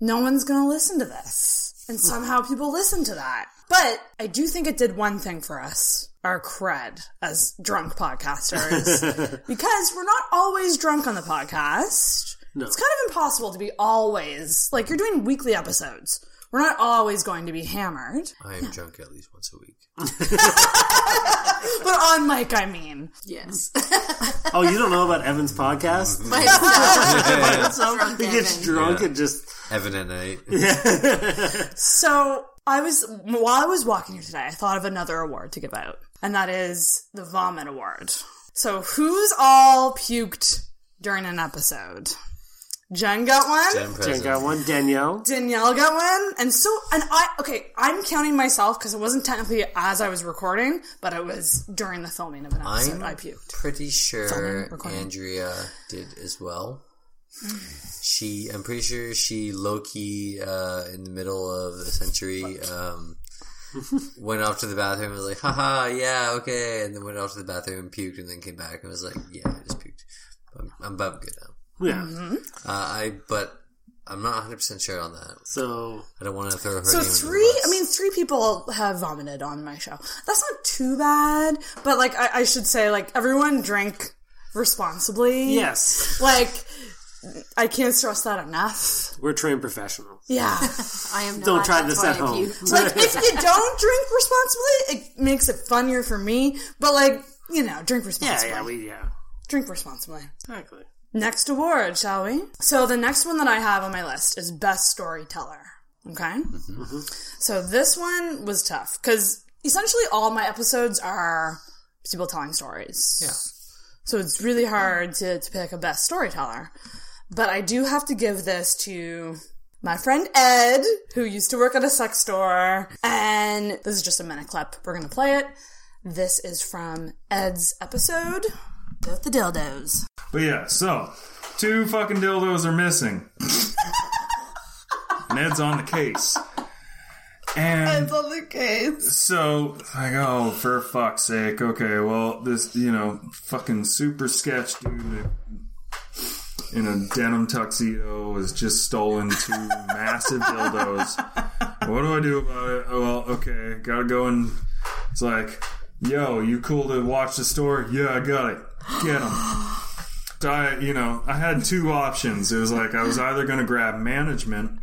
no one's going to listen to this. And hmm. somehow people listened to that. But I do think it did one thing for us our cred as drunk podcasters. because we're not always drunk on the podcast. No. It's kind of impossible to be always, like, you're doing weekly episodes. We're not always going to be hammered. I am drunk at least once a week. But on mic, I mean. Yes. Oh, you don't know about Evan's podcast? By himself. By? Drunk he gets Evan. drunk Yeah. and just. Evan at night. So I was while I was walking here today, I thought of another award to give out, and that is the Vomit Award. So who's all puked during an episode? Jen got one. Jen got one. Danielle. Danielle got one, and so and I okay. I'm counting myself because it wasn't technically as I was recording, but it was during the filming of an episode. I'm I puked. pretty sure Filming. Andrea did as well. She, I'm pretty sure she low key uh, in the middle of the century um, went off to the bathroom and was like, haha, yeah, okay. And then went off to the bathroom and puked and then came back and was like, yeah, I just puked. I'm, I'm about good now. Yeah. Mhm. Uh, I, but I'm not 100% sure on that. So. I don't want to throw her So name under the three, I mean, three people have vomited on my show. That's not too bad, but like I, I should say, like everyone drink responsibly. Yes. Like I can't stress that enough. We're trained professionals. Yeah. I am not. Don't try that's this why at home. puked. like if you don't drink responsibly, it makes it funnier for me. But like you know, drink responsibly. Yeah, responsibly. yeah, we, yeah. drink responsibly. Exactly. Next award, shall we? So the next one that I have on my list is best storyteller. Okay. So this one was tough because essentially all my episodes are people telling stories. Yeah. So it's really hard to, to pick a best storyteller. But I do have to give this to my friend Ed, who used to work at a sex store. And this is just a minute clip. We're going to play it. This is from Ed's episode with the dildos. But yeah, so two fucking dildos are missing. Ned's on the case. And on the case. so I go, oh, for fuck's sake, okay, well, this, you know, fucking super sketch dude in a denim tuxedo has just stolen two massive dildos. What do I do about it? Oh, well, okay, gotta go and it's like, yo, you cool to watch the store? Yeah, I got it. Get them. So I, you know, I had two options. It was like I was either going to grab management,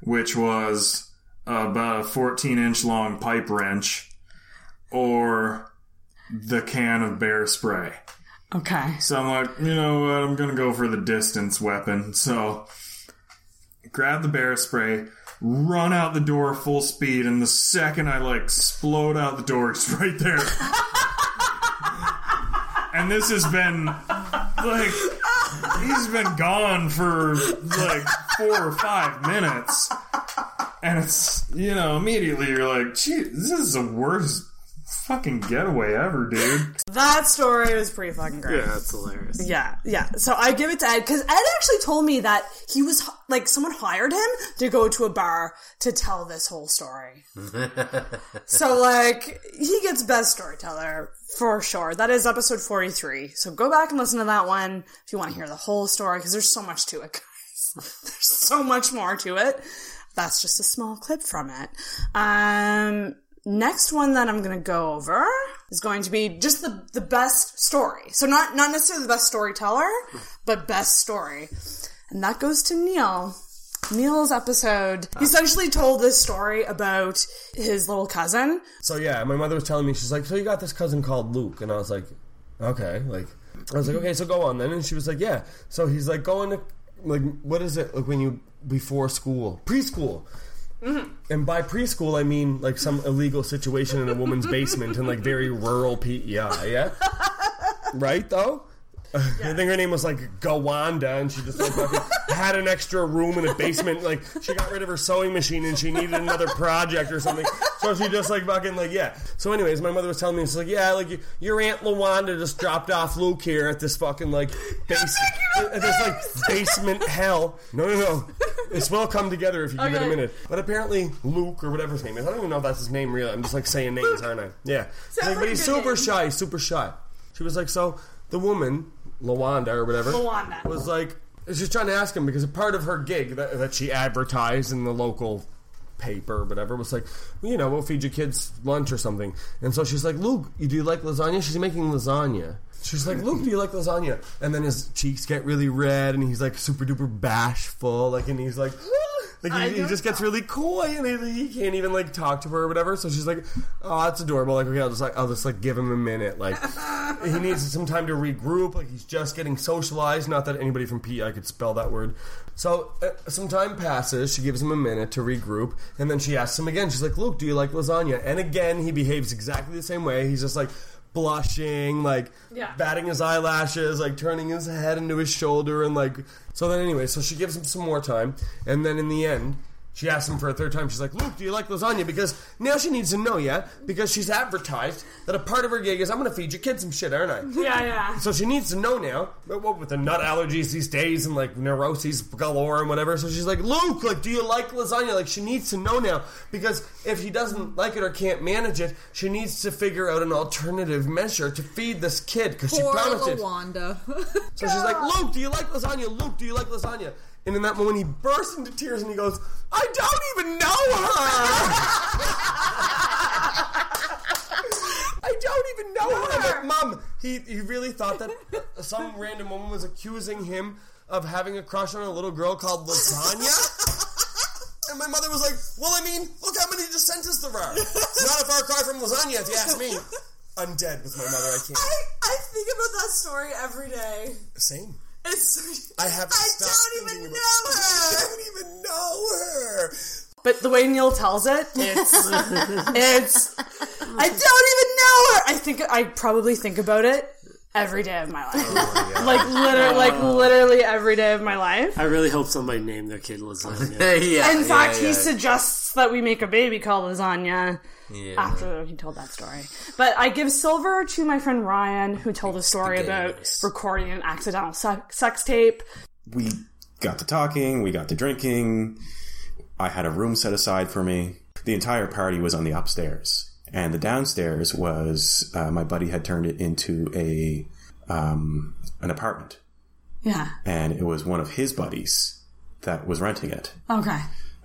which was about a 14 inch long pipe wrench, or the can of bear spray. Okay. So I'm like, you know what? I'm going to go for the distance weapon. So grab the bear spray, run out the door full speed, and the second I like explode out the door, it's right there. and this has been like he's been gone for like four or five minutes. And it's you know immediately you're like gee this is the worst fucking getaway ever dude That story was pretty fucking great. Yeah, that's hilarious. Yeah, yeah. So I give it to Ed because Ed actually told me that he was like someone hired him to go to a bar to tell this whole story. So like he gets best storyteller for sure. That is episode forty three. So go back and listen to that one if you want to hear the whole story because there's so much to it, guys. there's so much more to it. That's just a small clip from it. Um, next one that I'm going to go over is going to be just the the best story. So not not necessarily the best storyteller, but best story, and that goes to Neil. Neil's episode. He ah. essentially told this story about his little cousin. So yeah, my mother was telling me she's like, so you got this cousin called Luke, and I was like, okay, like I was like, okay, so go on then, and she was like, yeah. So he's like going to like what is it like when you before school preschool. And by preschool, I mean like some illegal situation in a woman's basement in like very rural PEI, yeah? right, though? I think her name was like Gawanda, and she just like fucking had an extra room in the basement. Like she got rid of her sewing machine, and she needed another project or something. So she just like fucking like yeah. So anyways, my mother was telling me it's like yeah, like your aunt Lawanda just dropped off Luke here at this fucking like base, at this like basement hell. No, no, no. This will come together if you give it a Okay. minute. But apparently Luke or whatever his name is, I don't even know if that's his name really. I'm just like saying names, aren't I? Yeah. Like, but he's good super name. shy, super shy. She was like, so the woman, Lawanda or whatever, Lawanda. was like, she's trying to ask him because a part of her gig that, that she advertised in the local paper or whatever was like, well, you know, we'll feed your kids lunch or something. And so she's like, Luke, you do you like lasagna? She's making lasagna. She's like, Luke, do you like lasagna? And then his cheeks get really red, and he's like super duper bashful, like, and he's like, like he, he just gets really coy, and he, he can't even like talk to her or whatever. So she's like, "Oh, that's adorable." Like, okay, I'll just like I'll just like give him a minute. Like, he needs some time to regroup. Like, he's just getting socialized. Not that anybody from PEI could spell that word. So uh, some time passes. She gives him a minute to regroup, and then she asks him again. She's like, "Luke, do you like lasagna?" And again, he behaves exactly the same way. He's just like blushing, like Yeah. batting his eyelashes, like turning his head into his shoulder, and like. So then, anyway, so she gives him some more time, and then in the end, She asks him for a third time. She's like, Luke, do you like lasagna? Because now she needs to know, yeah? Because she's advertised that a part of her gig is I'm going to feed your kids some shit, aren't I? Yeah, yeah. So she needs to know now, but what with the nut allergies these days and like neuroses galore and whatever. So she's like, Luke, like, do you like lasagna? Like, she needs to know now because if he doesn't like it or can't manage it, she needs to figure out an alternative measure to feed this kid because she Poor promised it. Lawanda. So she's like, Luke, do you like lasagna? Luke, do you like lasagna? And in that moment, he bursts into tears and he goes, I don't even know her. I don't even know her. Mom, he, he really thought that some random woman was accusing him of having a crush on a little girl called Lasagna? And my mother was like, Well, I mean, look how many descendants there are. It's not a far cry from lasagna, if you ask me. I'm dead with my mother. I can't. I, I think about that story every day. Same. It's I have I don't even know about- her. I don't even know her. But the way Neil tells it, it's it's I don't even know her. I think I probably think about it every day of my life. Oh, like literally uh, like literally every day of my life. I really hope somebody named their kid lasagna. In fact, he suggests that we make a baby called lasagna Yeah. after he told that story. But I give silver to my friend Ryan, who told a story about recording an accidental sex tape. we got to talking, we got to drinking. I had a room set aside for me. The entire party was on the upstairs, and the downstairs was uh, my buddy had turned it into a um, an apartment, Yeah. and it was one of his buddies that was renting it. Okay.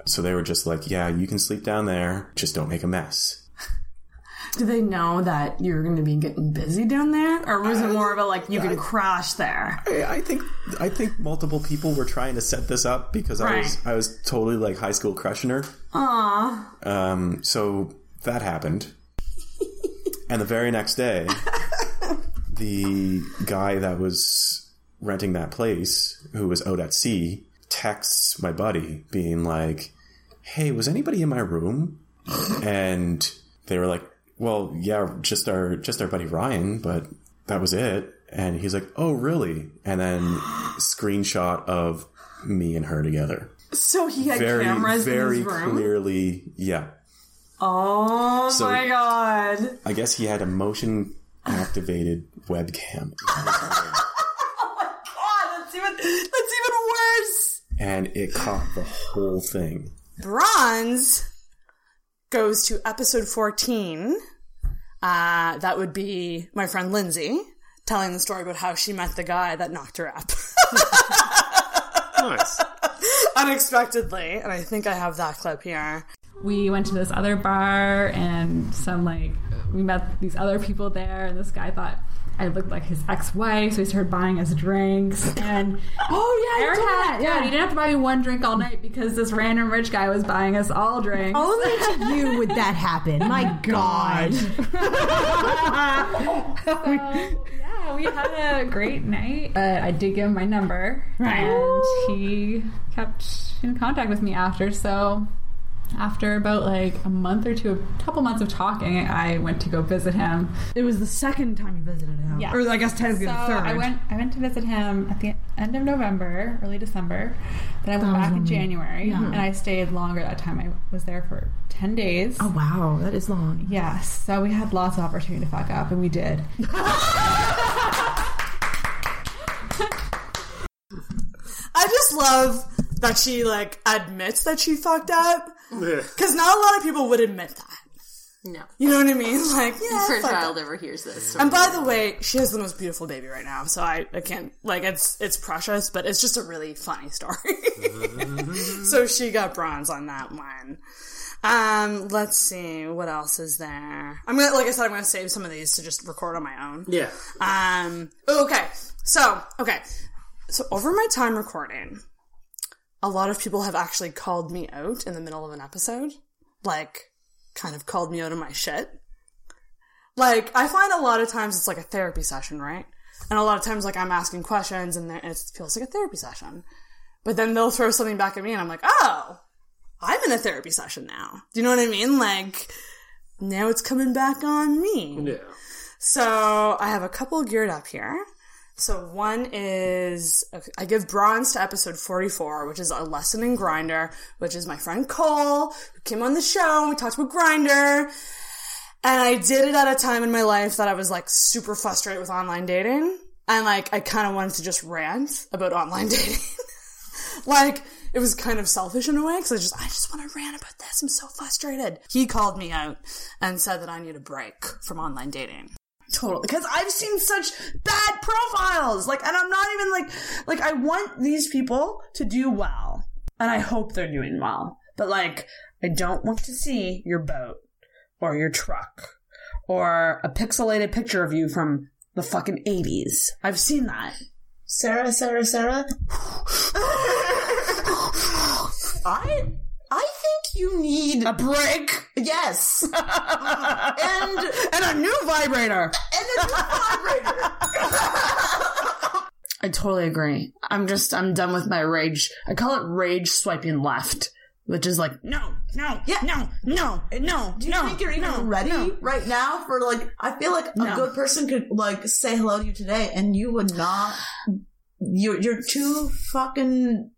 So they were just like, "Yeah, you can sleep down there, just don't make a mess." Do they know that you're going to be getting busy down there, or was it more of a like you can crash there? I, I think I think multiple people were trying to set this up because I was I was totally like high school crushing her. Aw. Um, so that happened. And the very next day, the guy that was renting that place, who was out at sea, texts my buddy being like, Hey, was anybody in my room? And they were like, Well, yeah, just our just our buddy Ryan, but that was it. And he's like, Oh, really? And then screenshot of me and her together. So he had very, cameras very in his room. clearly, yeah. Oh So- my god! I guess he had a motion activated webcam, oh my God, that's even that's even worse. and it caught the whole thing. Bronze goes to episode 14. Uh, that would be my friend Lindsay telling the story about how she met the guy that knocked her up. nice. Unexpectedly. And I think I have that clip here. We went to this other bar and some like we met these other people there and this guy thought I looked like his ex-wife, so he started buying us drinks. And Oh, yeah, you Eric had, yeah, yeah. he didn't have to buy me one drink all night because this random rich guy was buying us all drinks. Only to you would that happen. My God. so, yeah, we had a great night. Uh, I did give him my number, Right. and he kept in contact with me after. So, after about like a month or two, a couple months of talking, I went to go visit him. It was the second time you visited him. Yeah, Or I guess technically so the third. I went. I went to visit him at the end of November, early December. Then I went back in January, yeah. and I stayed longer that time. I was there for ten days. Oh wow, that is long. Yes, so we had lots of opportunity to fuck up, and we did. I just love that she like admits that she fucked up. Because not a lot of people would admit that. No. You know what I mean? Like, yeah, If her child it. ever hears this. And by the way, she has the most beautiful baby right now, so I, I can't like it's it's precious, but it's just a really funny story. so she got bronze on that one. Um, let's see what else is there. I'm gonna like I said, I'm gonna save some of these to just record on my own. Yeah. Um. Okay. So okay. So over my time recording, a lot of people have actually called me out in the middle of an episode, like kind of called me out of my shit. Like I find a lot of times it's like a therapy session, right? And a lot of times like I'm asking questions and it feels like a therapy session. But then they'll throw something back at me and I'm like, oh, I'm in a therapy session now. Do you know what I mean? Like now it's coming back on me. Yeah. So I have a couple geared up here. So one is I give bronze to episode 44, which is a lesson in Grindr, which is my friend Cole who came on the show. We talked about Grindr. And I did it at a time in my life that I was like super frustrated with online dating. And like I kind of wanted to just rant about online dating. like it was kind of selfish in a way because I just I just want to rant about this. I'm so frustrated. He called me out and said that I need a break from online dating. Totally, because I've seen such bad profiles. Like, and I'm not even like, like I want these people to do well, and I hope they're doing well. But like, I don't want to see your boat or your truck or a pixelated picture of you from the fucking 80s. I've seen that. Sarah, Sarah, Sarah. I I think you need a break. Yes, and and a new vibrator and a new vibrator. I totally agree. I'm just I'm done with my rage. I call it rage swiping left, which is like no, no, yeah, no, no, no. Do you no, think you're even no, ready no. right now for like? I feel like a good person could like say hello to you today, and you would not. You're you're too fucking.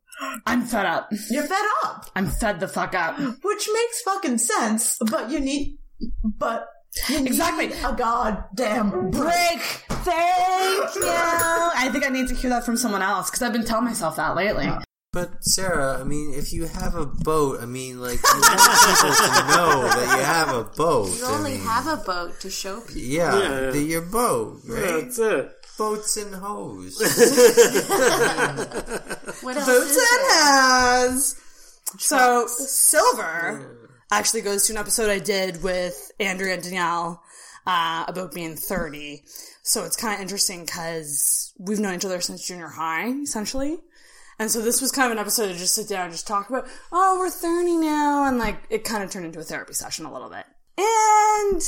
I'm fed up. You're fed up, I'm fed the fuck up. which makes fucking sense. But you need, but you Exactly. need a goddamn break. Break. Thank you. I think I need to hear that from someone else because I've been telling myself that lately. But Sarah, I mean, if you have a boat, I mean, like you want people to know that you have a boat. You I only mean, have a boat to show people. yeah, Yeah. the- your boat, right? That's it. Boats and hoes. What else Boots is and there? has. So Silver actually goes to an episode I did with Andrea and Danielle uh, about being 30. So it's kind of interesting because we've known each other since junior high, essentially. And so this was kind of an episode to just sit down and just talk about, oh, we're 30 now. And like, it kind of turned into a therapy session a little bit. And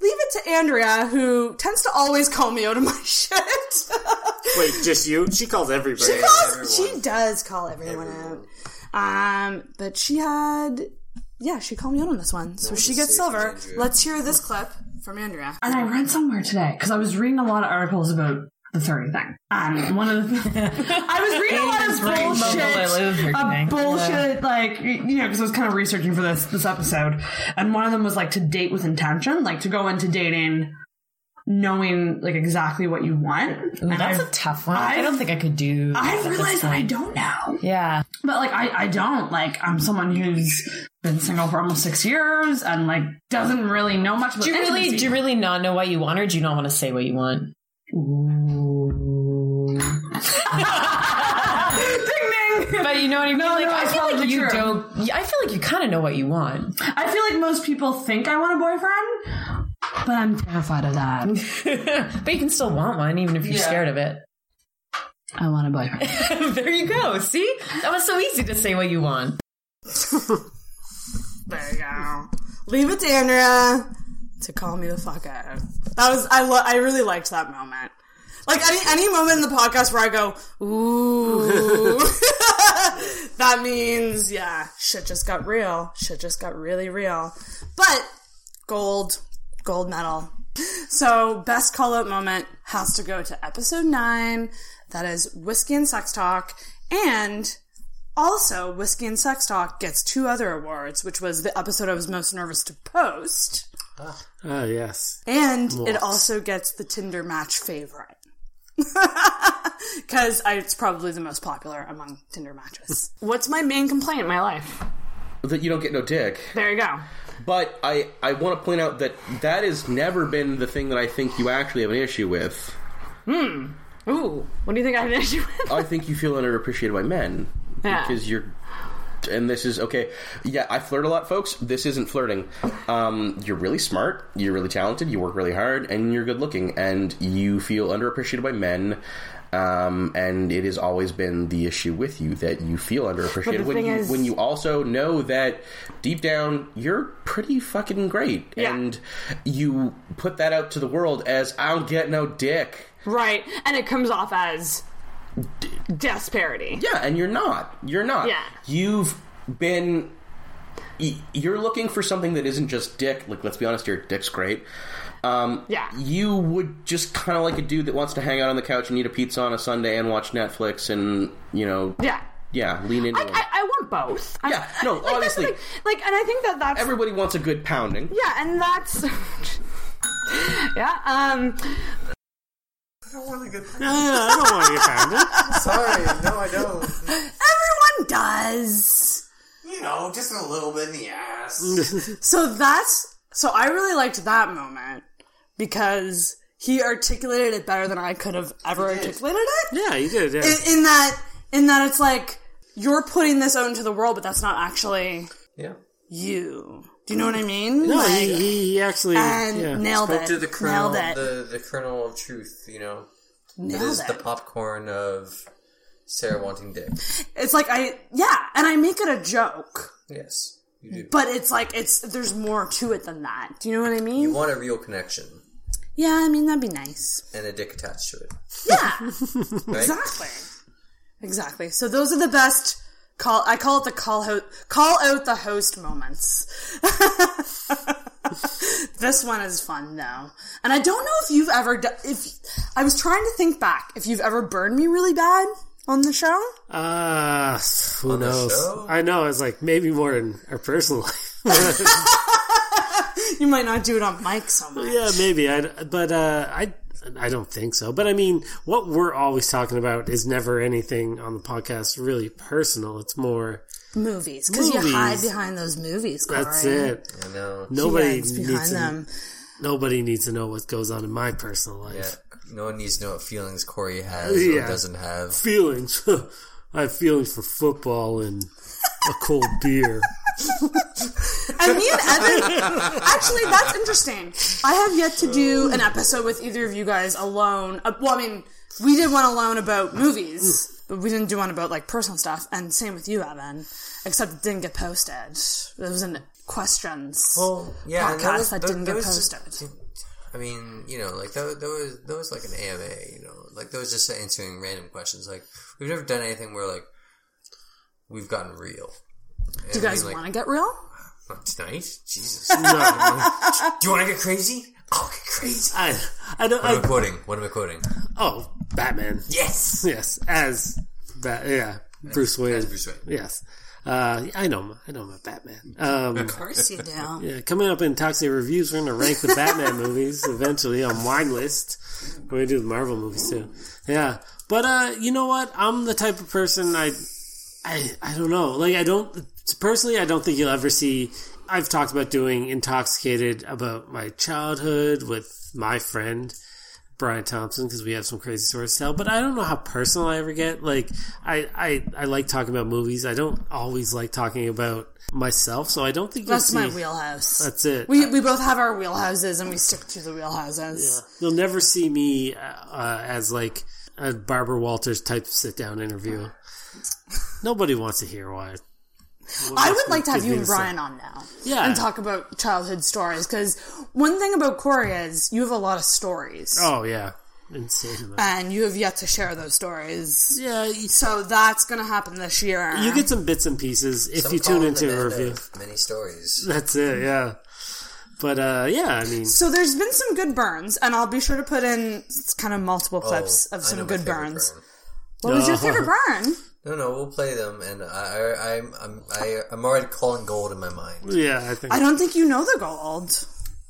leave it to Andrea, who tends to always call me out of my shit. Wait, just you? She calls everybody. She calls. She does call everyone out. Um, but she had, yeah, she called me out on this one, so That was she gets silver. Let's hear this clip from Andrea. And I read somewhere today because I was reading a lot of articles about the 30 thing. And one of the I was reading a lot of bullshit, uh, bullshit, like you know, because I was kind of researching for this this episode, and one of them was like to date with intention, like to go into dating knowing like exactly what you want. Ooh, that's a tough one. I don't think I could do. I realized that I don't now. Yeah. But like I, I don't like I'm someone who's been single for almost six years and like doesn't really know much about Do you really? intimacy. Do you really not know what you want, or do you not want to say what you want? Ding ding. But you know what I mean? No, like no, I it's feel like you true. don't. I feel like you kind of know what you want. I feel like most people think I want a boyfriend, but I'm terrified of that. but you can still want one, even if you're Yeah. scared of it. I want a boyfriend. there you go. See, that was so easy to say what you want. There you go. Leave it to Andrea to call me the fuck out. That was I. Lo- I really liked that moment. Like any any moment in the podcast where I go, ooh, that means yeah, shit just got real. Shit just got really real. But gold, gold medal. So best call out moment has to go to episode nine. That is whiskey and sex talk, and also whiskey and sex talk gets two other awards, which was the episode I was most nervous to post. Oh, yes. And it also gets the Tinder match favorite. Because it's probably the most popular among Tinder matches. What's my main complaint in my life? that you don't get no dick. There you go. But I, I want to point out that that has never been the thing that I think you actually have an issue with. Hmm. Ooh. What do you think I have an issue with? I think you feel underappreciated by men Yeah. because you're. And this is okay. Yeah, I flirt a lot, folks. This isn't flirting. Um, you're really smart. You're really talented. You work really hard, and you're good looking. And you feel underappreciated by men. Um, and it has always been the issue with you that you feel underappreciated when you is- when you also know that deep down you're pretty fucking great, yeah. and you put that out to the world as I don't get no dick. Right. And it comes off as disparity. Yeah, and you're not. You're not. Yeah. You've been you're looking for something that isn't just Dick. Like, let's be honest here, Dick's great. Um, yeah. You would just kind of like a dude that wants to hang out on the couch and eat a pizza on a Sunday and watch Netflix and you know, Yeah. yeah, lean into I, it. I, I want both. I- Yeah, no, like, the like, and I think that that's Everybody wants a good pounding. yeah, and that's yeah. Um, I don't want to get No, I don't want to get pounded. Sorry, no, I don't. everyone does. You know, just a little bit in the ass. So that's so I really liked that moment because he articulated it better than I could have ever articulated it. Yeah, you did. Yeah. In, in that, in that, it's like you're putting this out into the world, but that's not actually Yeah. you. Do you know what I mean? no, Like- he, he, he actually and yeah. nailed Spoke it. to the kernel, nailed it. the the kernel of truth. You know, Nailed it is it. the popcorn of Sarah wanting dick. It's like I yeah, and I make it a joke, Yes, you do. but it's like it's there's more to it than that. Do you know what I mean? You want a real connection yeah, I mean that'd be nice. and a dick attached to it. Yeah, Right? exactly, exactly. So those are the best. Call I call it the call ho- call out the host moments. this one is fun though, and I don't know if you've ever done. If I was trying to think back, if you've ever burned me really bad on the show. Uh, who On knows? show? I know. It's like maybe more in our personal life. You might not do it on mic so much. yeah, maybe. I, but uh, I, I don't think so. But I mean, what we're always talking about is never anything on the podcast really personal. It's more Movies, because you hide behind those movies. Corey. that's it. I know. Nobody needs behind to, them. Nobody needs to know what goes on in my personal life. Yeah. No one needs to know what feelings Corey has or doesn't have. Feelings. I have feelings for football and a cold beer. And me and Evan, actually, that's interesting. I have yet to do an episode with either of you guys alone. Uh, well, I mean, we did one alone about movies, but we didn't do one about like personal stuff. And same with you, Evan, except it didn't get posted. It was in questions Well, yeah, podcast that, that didn't that get posted. just- I mean, you know, like that, that was that was like an AMA, you know, like that was just answering random questions. Like we've never done anything where like we've gotten real. Do you I guys mean, like, want to get real? not tonight? Jesus. No. do you want to get crazy? I'll get crazy. I, I don't. What am I I, quoting? What am I quoting? oh, Batman. Yes. Yes, as that. Yeah, Bruce Wayne. As Bruce Wayne. Yes. Uh, I know. I know I'm Batman. Um, Of course you do. Yeah, coming up in Toxic Reviews, we're going to rank the Batman movies eventually on Wine List. We're going to do the Marvel movies too. Yeah. But, uh, you know what? I'm the type of person I, I, I don't know. Like, I don't, personally, I don't think you'll ever see, I've talked about doing Intoxicated about my childhood with my friend. Brian Thompson because we have some crazy stories to tell. But I don't know how personal I ever get. Like I, I, I like talking about movies. I don't always like talking about myself. So I don't think you'll That's my wheelhouse. That's it. We we both have our wheelhouses, and we stick to the wheelhouses. You'll never see me uh, as like a Barbara Walters type sit down interview. Nobody wants to hear why. I would like to have you and news, Brian on now. Yeah. And talk about childhood stories. Because one thing about Corey is you have a lot of stories. Oh yeah, insane. And you have yet to share those stories. Yeah. So that's going to happen this year. You get some bits and pieces if Some you tune into the a review. Many stories. That's it. Yeah. But uh, yeah, I mean, So there's been some good burns, and I'll be sure to put in kind of multiple Oh, clips of some good burns. burn. What was your favorite burn? No, no, we'll play them, and I, I, I'm, I'm, I, I'm already calling gold in my mind. yeah, I think I don't think you know the gold.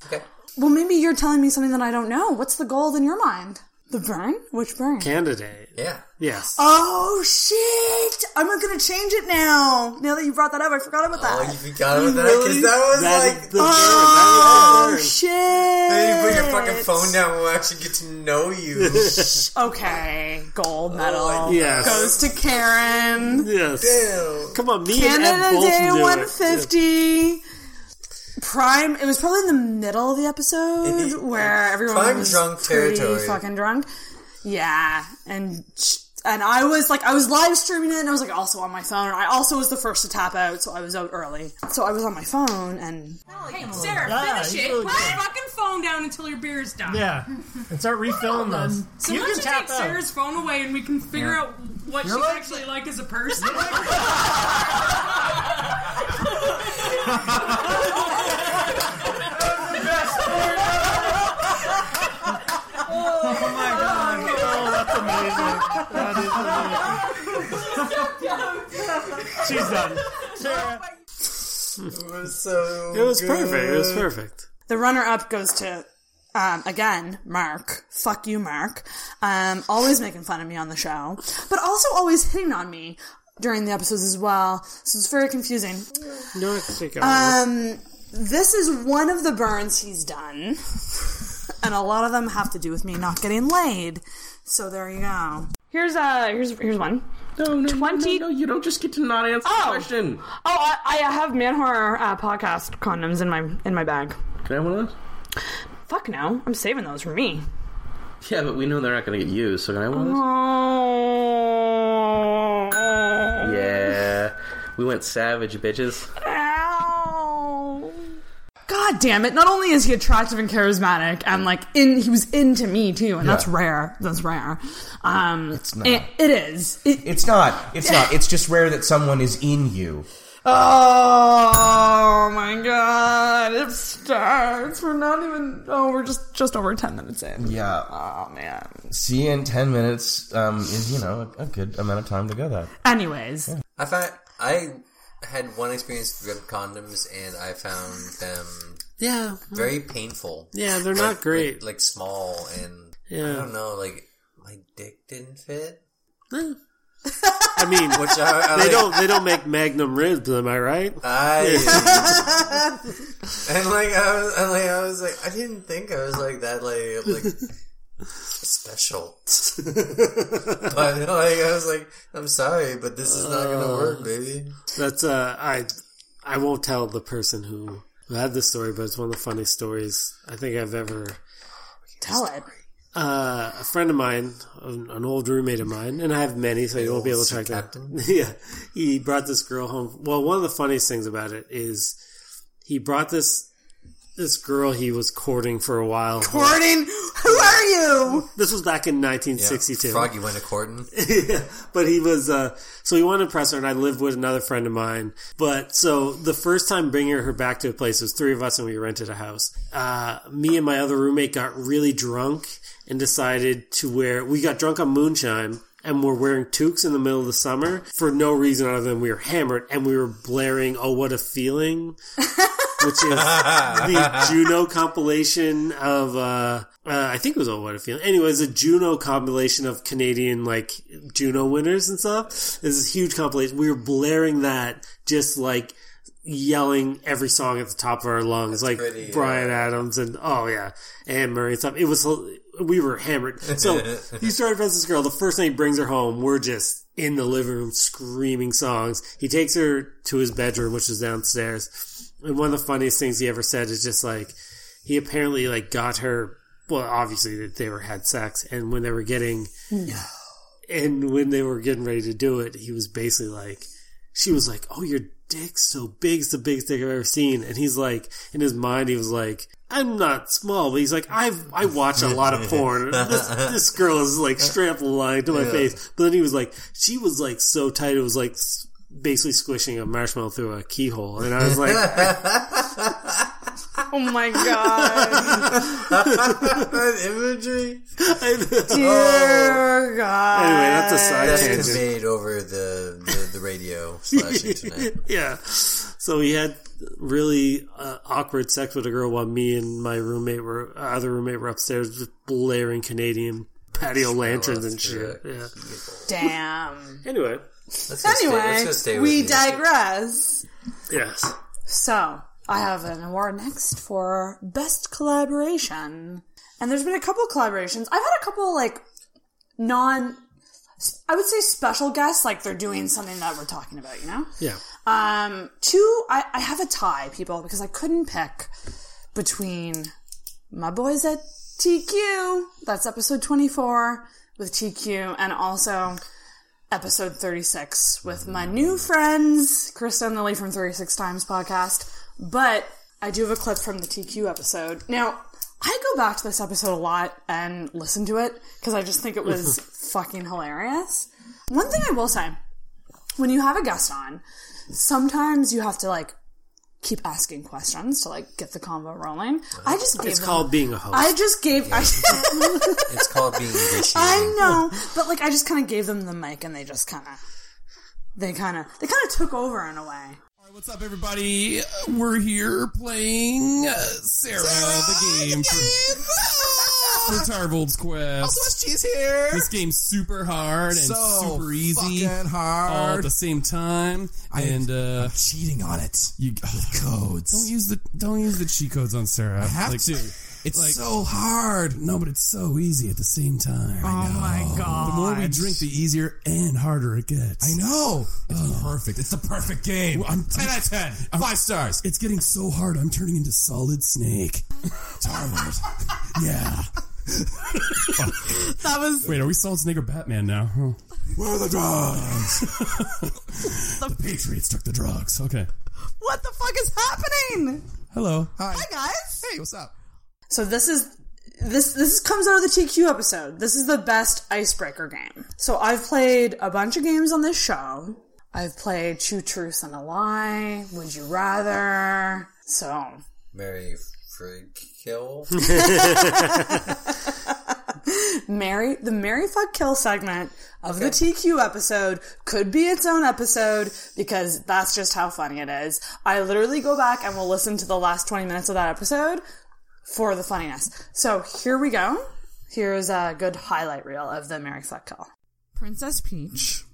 Okay. Well, maybe you're telling me something that I don't know. What's the gold in your mind? The burn? Which burn? candidate. Yeah. Yes. Oh shit! I'm not gonna change it now. Now that you brought that up, I forgot about oh, that. Oh, you forgot about that because that was That like. the oh burn. shit! Then you put your fucking phone down. We'll actually get to know you. Okay, gold oh, medal Oh, Yes. goes to Karen. Yes. Damn. Come on, me and Ed Canada both Day knew it. 150. Prime. It was probably in the middle of the episode where everyone Prime was drunk pretty territory. fucking drunk. Yeah, and and I was like, I was live streaming it, and I was like also on my phone. I also was the first to tap out, so I was out early. So I was on my phone, and Hey, Sarah, Yeah, finish you it. really Put good. your fucking phone down until your beer's done. Yeah, and start refilling those. So you let's can just tap take out. Sarah's phone away and we can figure Yeah. out what You're she's like- actually like as a person. She's done. Sarah. It was so. It was perfect. It was perfect. The runner up goes to, um, again, Mark. Fuck you, Mark. Um, always making fun of me on the show, but also always hitting on me during the episodes as well. So it's very confusing. No, I can take. Um, this is one of the burns he's done, and a lot of them have to do with me not getting laid. So there you go. Here's uh, here's here's one. No, no, Twenty. No, you don't just get to not answer Oh. the question. Oh, I, I have man horror uh, podcast condoms in my in my bag. Can I have one of those? Fuck no, I'm saving those for me. Yeah, but we know they're not going to get used, so can I have one of those? Oh. Yeah. We went savage, bitches. Ow. God damn it! Not only is he attractive and charismatic, and like in, he was into me too, and that's Yeah. rare. That's rare. Um, it's not. It, it is. It, It's not. It's not. It's just rare that someone is in you. Oh my god! It starts. We're not even. Oh, we're just just over ten minutes in. Yeah. Oh man. See in ten minutes um, is you know a, a good amount of time to go that. Anyways, I found I had one experience with condoms, and I found them Yeah. very painful. Yeah, they're Like- not great. like, like small, and Yeah. I don't know, like my dick didn't fit. Eh. I mean, Which I- I they like- don't they don't make Magnum ribs, am I right? I and like I was, and like I was like I didn't think I was like that like like special, but like I was like I'm sorry, but this is not gonna work, baby. That's uh, I I won't tell the person who, who had this story, but it's one of the funniest stories I think I've ever. tell it. Uh, a friend of mine, an an old roommate of mine, and I have many, so you won't be able to track that. yeah, he brought this girl home. Well, one of the funniest things about it is he brought this this girl he was courting for a while. Courting? Who are you? This was back in 1962. Yeah, Froggy went to courting. yeah, but he was uh so he wanted to impress her and I lived with another friend of mine. But so the first time bringing her back to a place, it was three of us and we rented a house. Uh me and my other roommate got really drunk and decided to wear we got drunk on moonshine and we're wearing toques in the middle of the summer for no reason other than we were hammered and we were blaring oh what a feeling which is the Juno compilation of uh, uh I think it was all What a Feeling. Anyways, a Juno compilation of Canadian like Juno winners and stuff. This is a huge compilation. We were blaring that just like yelling every song at the top of our lungs, like pretty, Bryan Adams and oh yeah, Anne Murray and stuff. It was we were hammered. So he started with this girl. The first night he brings her home, we're just in the living room screaming songs. He takes her to his bedroom, which is downstairs. And one of the funniest things he ever said is just like he apparently like got her. Well, obviously that they were had sex, and when they were getting, hmm. and when they were getting ready to do it, he was basically like, she was like, "Oh, your dick's so big; it's the biggest dick I've ever seen." And he's like, in his mind, he was like, "I'm not small," but he's like, "I've I watch a lot of porn. This, this girl is like straight up lying to my Yeah. face." But then he was like, "She was like so tight; it was like." S- Basically squishing a marshmallow through a keyhole, and I was like, Oh my god. that imagery. Dear God. Anyway, that's a side That's tangent. conveyed over the the, the radio slash internet. yeah. So he had really uh, awkward sex with a girl while me and my roommate were uh, other roommate were upstairs just blaring Canadian patio lanterns and shit. Yeah. Damn. Anyway. Let's go stay- let's Anyway, stay we music. digress. Yes. So, I have an award next for Best Collaboration. And there's been a couple collaborations. I've had a couple, like, non, I would say special guests, like they're doing something that we're talking about, you know? Yeah. Um, two, I, I have a tie, people, because I couldn't pick between my boys at TQ, that's episode 24 with TQ, and also episode 36 with my new friends, Krista and Lily from 36 Times podcast. But I do have a clip from the TQ episode. Now, I go back to this episode a lot and listen to it because I just think it was fucking hilarious. One thing I will say when you have a guest on, sometimes you have to like keep asking questions to like get the convo rolling. I just gave It's them- called being a host. I just gave. I, It's called being initiated. I know, but like I just kind of gave them the mic, and they just kind of, they kind of, they kind of took over in a way. What's up, everybody? We're here playing uh, Sarah, the game for, for Tarvold's Quest. Also, SG is here. This game's super hard and So super easy, fucking hard. all at the same time. I- and uh, I'm cheating on it. You codes. Don't use the don't use the cheat codes on Sarah. I have to. It's so hard. No, but it's so easy at the same time. Oh my god. The more we drink, the easier and harder it gets. I know. It's perfect. It's the perfect game. Well, I'm 10 out of 10. Five stars. It's getting so hard. I'm turning into Solid Snake. Tarvold. yeah. That was. Wait, are we Solid Snake or Batman now? Huh. Where are the drugs? the Patriots took the drugs. Okay. What the fuck is happening? Hello. Hi. Hi guys. Hey, what's up? So this is this this comes out of the TQ episode. This is the best icebreaker game. So I've played a bunch of games on this show. I've played Two Truths and a Lie, Would You Rather. So Mary Frig Kill. Mary the Mary Fuck Kill segment of the TQ episode could be its own episode because that's just how funny it is. I literally go back and will listen to the last 20 minutes of that episode for the funniness. So here we go. Here's a good highlight reel of the Mary Fuck Kill. Princess Peach,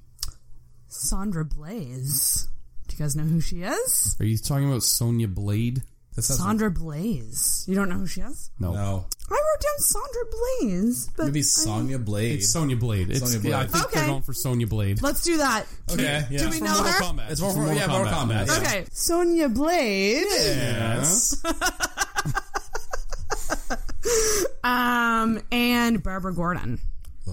Sandra Blaze. Do you guys know who she is? Are you talking about Sonya Blade? Sandra Blaze. You don't know who she is? No. No. I wrote down Sandra Blaze, but Maybe I- Sonya Blade. It's Sonya Blade. It's, Sonya Blade. Yeah, I think Okay. they're going for Sonya Blade. Let's do that. Okay, yeah. Do It's we from know Mortal her? Kombat. It's more from for, yeah, Mortal Kombat. yeah. Okay, Sonya Blade. Yes. Um, and Barbara Gordon. Oh.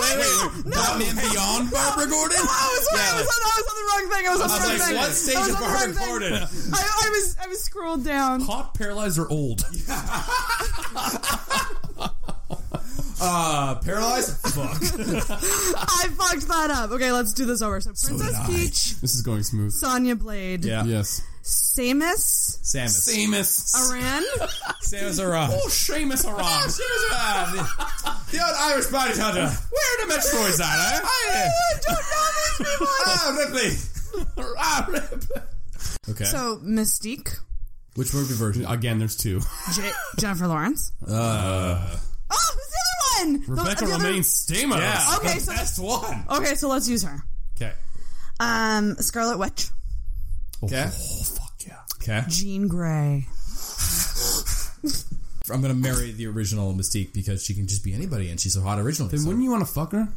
wait, wait, wait. Batman Beyond Barbara Gordon? No, I was, I, was on, I was on the wrong thing. I was on I was the wrong like, thing. what stage I was is the Barbara. Gordon? I, I was I was scrolled down. Hot, paralyzed, or old? Uh, paralyzed? Fuck. I fucked that up. Okay, let's do this over. So Princess Peach, This is going smooth. Sonya Blade, Yeah. Yes. Samus Samus. Samus. Aran, Samus Aran. Oh, Seamus Oh, Aran. Samus Aran. The, the old Irish bounty hunter. Where are the Metroids at, eh? I don't know these people. Ah, Ripley. Ah, Ripley. Okay. So Mystique, Which movie version? Again, there's two. J- Jennifer Lawrence. Uh, Oh, who's the other one? The- Rebecca the other- Romijn Stamos. yeah. Okay, so- best one. Okay, so let's use her. Okay. Um, Scarlet Witch, Okay. Oh, fuck yeah. Okay. Jean Grey. I'm gonna marry the original Mystique because she can just be anybody and she's so hot originally. Then so- wouldn't you want to fuck her?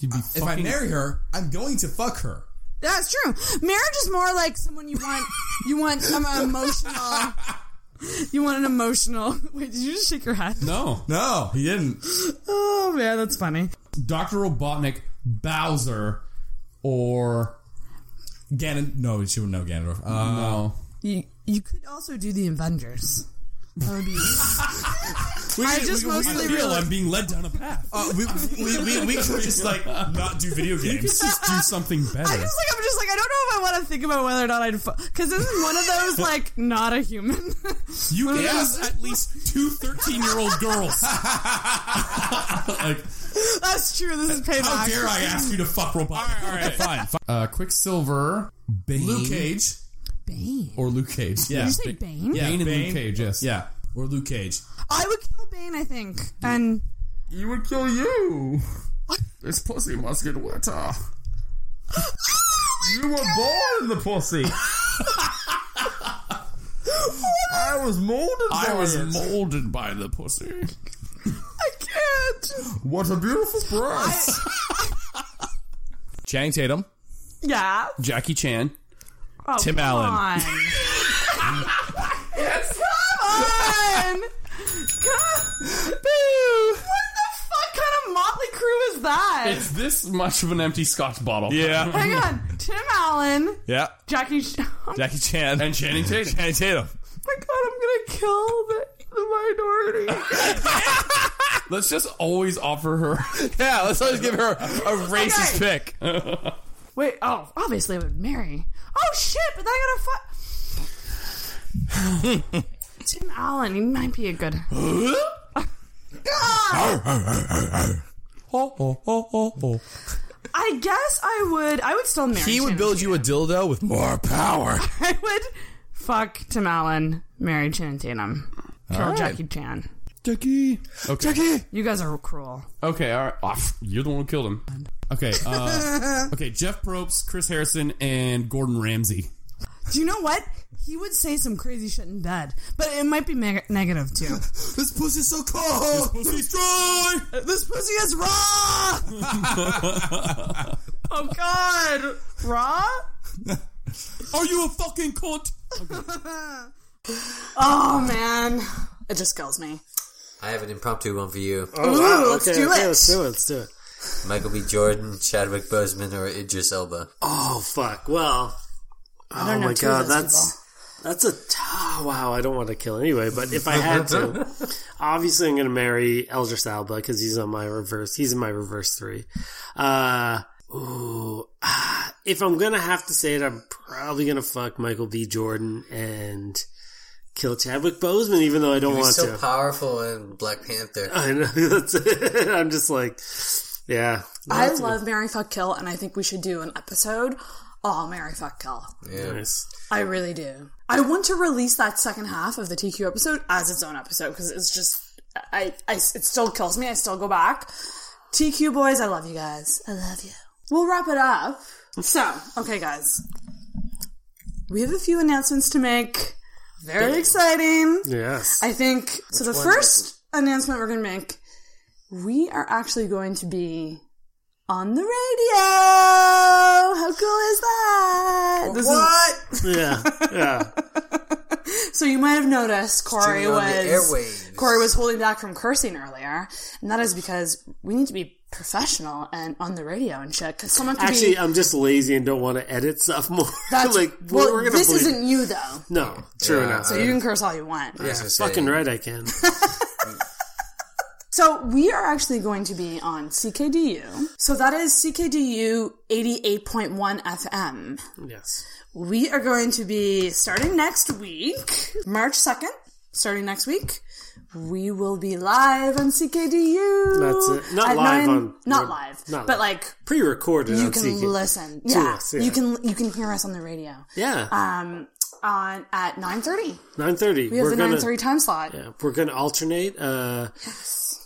You'd be if I marry her, I'm going to fuck her. That's true. Marriage is more like someone you want. You want um, emotional. You want an emotional. Wait, did you just shake your head? No. No, he didn't. Oh man, that's funny. Dr. Robotnik, Bowser, or Ganon. No, she wouldn't know Ganondorf. Uh, no. You you could also do the Avengers. That. We, I we- just we- mostly I feel realized- I'm being led down a path. Uh, we, we, we, we could just like not do video You could games. just do something better. I just like I'm just like I don't know if I want to think about whether or not I'd because this is one of those like not a human. You One of those- have at least two 13 year old girls. like, That's true. This is payback. How dare I ask you to fuck robot? all right, fine. fine. Uh, Quicksilver, Bane, Luke Cage. Bane. or Luke Cage. Yeah. Did you say Bane? Yeah, Bane and Bane. Luke Cage. Yes. Yeah, or Luke Cage. I would kill Bane. I think. And You would kill you. This pussy must get wetter. you were born in the pussy. I was molded. I by was it. molded by the pussy. I can't. What a beautiful breast. Channing Tatum, Yeah. Jackie Chan. Oh, Tim come Allen. On. yes. Come on. Come- Boo. What the fuck kind of motley crew is that? It's this much of an empty scotch bottle. Yeah. Hang on. Tim Allen, Yeah, Jackie. Ch- oh Jackie Chan And Channing Tatum. Channing Tatum. my god, I'm gonna kill the, the minority. Let's just always offer her. Yeah, let's always give her a racist pick. Wait. Oh, obviously I would marry. Oh shit! But then I gotta fuck. Tim Allen, he might be a good. I guess I would. I would still marry. He would Channing build you a dildo with more power. I would fuck Tim Allen, marry Channing Tatum, kill All right. Jackie Chan. Jackie. Okay. Jackie. You guys are cruel. Okay, all right. Oh, you're the one who killed him. Okay. Uh, okay. Jeff Probst, Chris Harrison, and Gordon Ramsay. Do you know what? He would say some crazy shit in bed, but it might be meg- negative too. this pussy's so cold. This pussy's dry. This pussy is raw. oh God, raw. Are you a fucking cunt? Oh man, it just kills me. I have an impromptu one for you. Oh, Ooh, wow. let's okay, do okay, it. Let's do it. Let's do it. Michael B. Jordan, Chadwick Boseman, or Idris Elba. Oh fuck. Well. I oh don't know my god, those that's that's a t- oh, wow. I don't want to kill anyway, but if I had to, obviously I'm going to marry Eldris Alba because he's on my reverse. He's in my reverse three. Uh, ooh, ah, if I'm gonna have to say it, I'm probably gonna fuck Michael B. Jordan and kill Chadwick Boseman, even though I don't He was want so to. powerful in Black Panther. I know that's it. I'm just like, yeah. I That's- love Mary Fuck Kill, and I think we should do an episode all Mary Fuck Kill. Yeah. Nice. I really do. I want to release that second half of the TQ episode as its own episode because it's just, I, I, it still kills me. I still go back. TQ boys, I love you guys. I love you. We'll wrap it up. So, okay, guys. We have a few announcements to make. Very exciting. Yes. I think so. The Which ones first announcement we're going to make, we are actually going to be on the radio. How cool is that? This is- What? Yeah, yeah. so you might have noticed Corey was. Corey was holding back from cursing earlier, and that is because we need to be professional and on the radio and shit. Because someone could Actually, be. I'm just lazy and don't want to edit stuff more. That's like, well. we're gonna this bleed- isn't you though. No, true Yeah, enough. So you can curse all you want. Yeah, fucking right, I can. So we are actually going to be on CKDU. So that is CKDU 88.1 FM. yes. We are going to be starting next week, March 2nd, starting next week. We will be live on CKDU. That's it. Not live nine- on- not live, not but like Pre-recorded. you on can CK. listen. Yeah, us, yeah. you can you can hear us on the radio. Yeah. Um, on at 9:30. Nine thirty. We have we're the 9:30 time slot. Yeah, we're gonna alternate. Uh,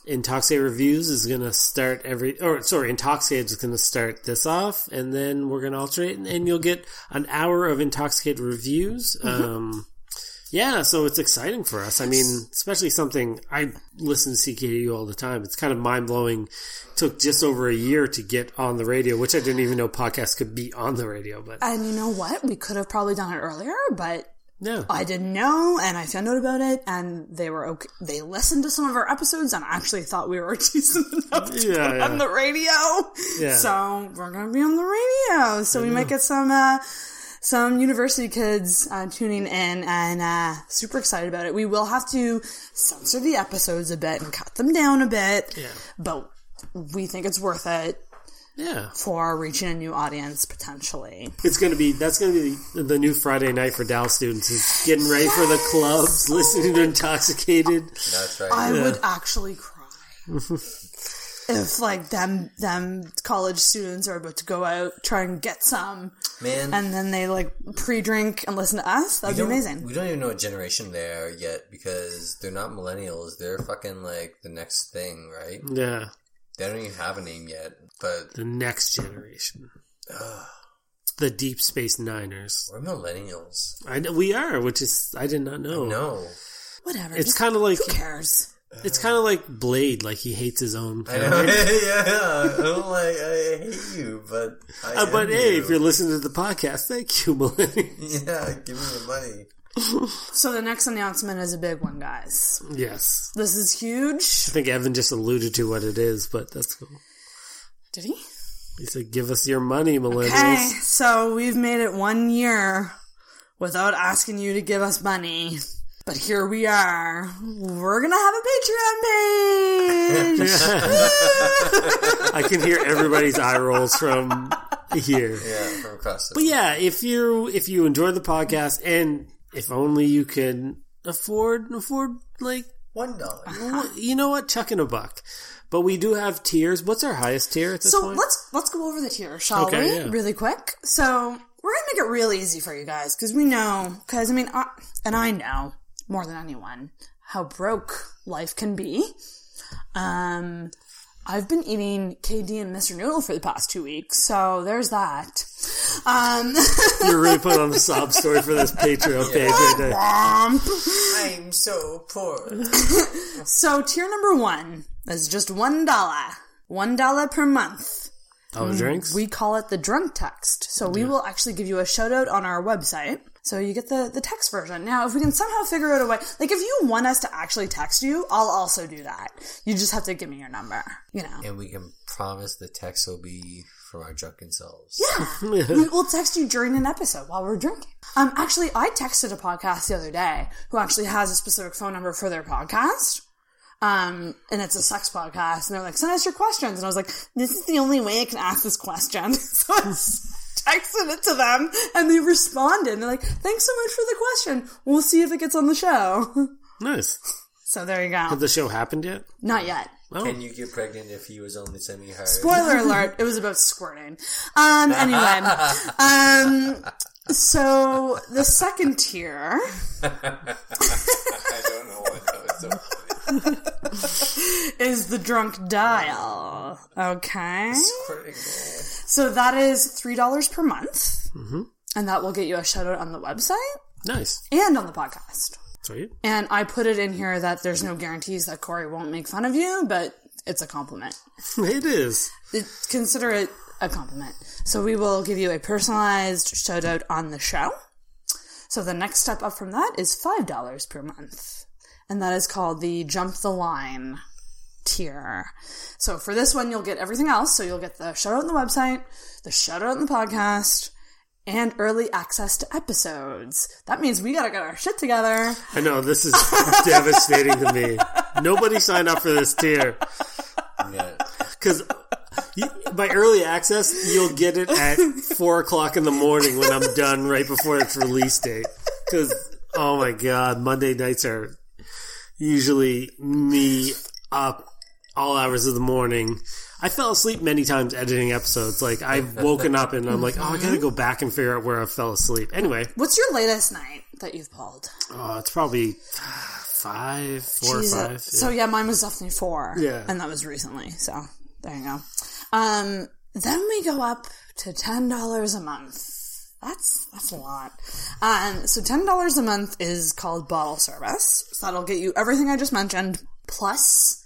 Intoxicate Reviews is gonna start every, or sorry, Intoxicate is gonna start this off, and then we're gonna alternate, and, and you'll get an hour of Intoxicate Reviews. Mm-hmm. Um, yeah, so it's exciting for us. I mean, especially something I listen to CKU all the time. It's kind of mind blowing. Took just over a year to get on the radio, which I didn't even know podcasts could be on the radio. But And you know what? We could have probably done it earlier, but Yeah. I didn't know, and I found out about it, and they were okay. They listened to some of our episodes and actually thought we were decent enough to Yeah, yeah. on the radio. Yeah. So we're gonna be on the radio. So we might get some uh, some university kids uh, tuning in, and uh, super excited about it. We will have to censor the episodes a bit and cut them down a bit. Yeah. But we think it's worth it. Yeah. For reaching a new audience potentially. It's gonna be that's gonna be the, the new Friday night for Dallas students is getting ready for the clubs, listening to Intoxicated. That's right. I would actually cry if like them them college students are about to go out try and get some Man. and then they like pre-drink and listen to us that'd be amazing We don't even know what generation they are yet because they're not millennials. They're fucking like the next thing, right? Yeah. They don't even have a name yet, but The next generation. The Deep Space Niners. we're millennials. I know we are, which is I did not know. No. whatever It's kind of like who cares it's kind of like Blade, like he hates his own. I know. kind. yeah, I'm like, I hate you, but I Uh, but hey, you. if you're listening to the podcast, thank you, millennials. yeah, give me the money. so the next announcement is a big one guys Yes, this is huge I think Evan just alluded to what it is, but that's cool. Did he He said, "Give us your money, millennials." okay so we've made it one year without asking you to give us money but here we are. We're gonna have a Patreon page. I can hear everybody's eye rolls from here. Yeah, from across the But yeah, if you if you enjoy the podcast and if only you can afford afford like one dollar. You know what? Chuck in a buck. But we do have tiers. What's our highest tier at this So point? let's let's go over the tier, shall Okay, we? yeah. Really quick. So we're gonna make it real easy for you guys because we know. Because I mean, I, and I know more than anyone how broke life can be. Um, I've been eating KD and Mr. Noodle for the past two weeks, so there's that. Um, You're really putting on the sob story for this Patreon page right there. I'm so poor. so tier number one is just one dollar, one dollar per month. Oh, the drinks? We call it the drunk text. So we will actually give you a shout out on our website. So you get the, the text version. Now, if we can somehow figure out a way, like if you want us to actually text you, I'll also do that. You just have to give me your number, you know. And we can promise the text will be from our drunken selves. Yeah. we will text you during an episode while we're drinking. Um, actually, I texted a podcast the other day who actually has a specific phone number for their podcast. Um, and it's a sex podcast, and they're like, send us your questions. And I was like, this is the only way I can ask this question. so I texted it to them, and they responded. And they're like, thanks so much for the question. We'll see if it gets on the show. Nice. so there you go. Has the show happened yet? Not yet. Can you get pregnant if he was only semi hard? Spoiler alert, it was about squirting. Um, anyway. Um, so the second tier I don't know what that was so is the drunk dial. Okay. So that is $3 per month. Mm-hmm. And that will get you a shout out on the website Nice. and on the podcast. Sweet. And I put it in here that there's no guarantees that Corey won't make fun of you, but it's a compliment. It is. It, consider it a compliment. So we will give you a personalized shout out on the show. So the next step up from that is $5 per month. And that is called the Jump the Line tier. So for this one, you'll get everything else. So you'll get the shout out on the website, the shout out on the podcast, and early access to episodes. That means we gotta get our shit together. I know, this is devastating to me. Nobody signed up for this tier. Because by early access, you'll get it at 4 o'clock in the morning when I'm done right before its release date. Because, oh my god, Monday nights are usually me up all hours of the morning. I fell asleep many times editing episodes. Like, I've woken up and I'm like, oh, I gotta go back and figure out where I fell asleep. Anyway, What's your latest night that you've pulled? oh, it's probably five, four or five. So yeah, mine was definitely four. Yeah. And that was recently. So there you go. Um, then we go up to ten dollars a month. That's that's a lot. Um, so ten dollars a month is called bottle service. So that'll get you everything I just mentioned plus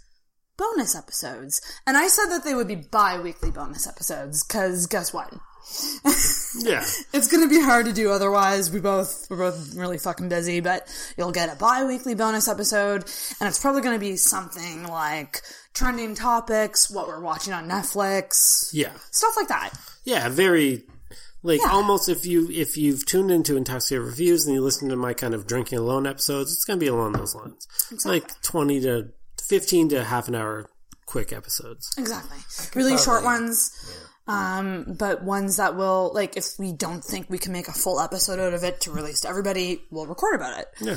bonus episodes. And I said that they would be bi-weekly bonus episodes because guess what? Yeah. It's gonna be hard to do otherwise. We both we're both really fucking busy, but you'll get a bi-weekly bonus episode, and it's probably gonna be something like trending topics, what we're watching on Netflix, Yeah. stuff like that. Yeah, very like almost if you if you've tuned into Intoxicated Reviews and you listen to my kind of drinking alone episodes, it's gonna be along those lines. Like twenty to fifteen to half an hour quick episodes. Exactly. Really short probably- ones. Um, but ones that will like if we don't think we can make a full episode out of it to release to everybody, we'll record about it. Yeah.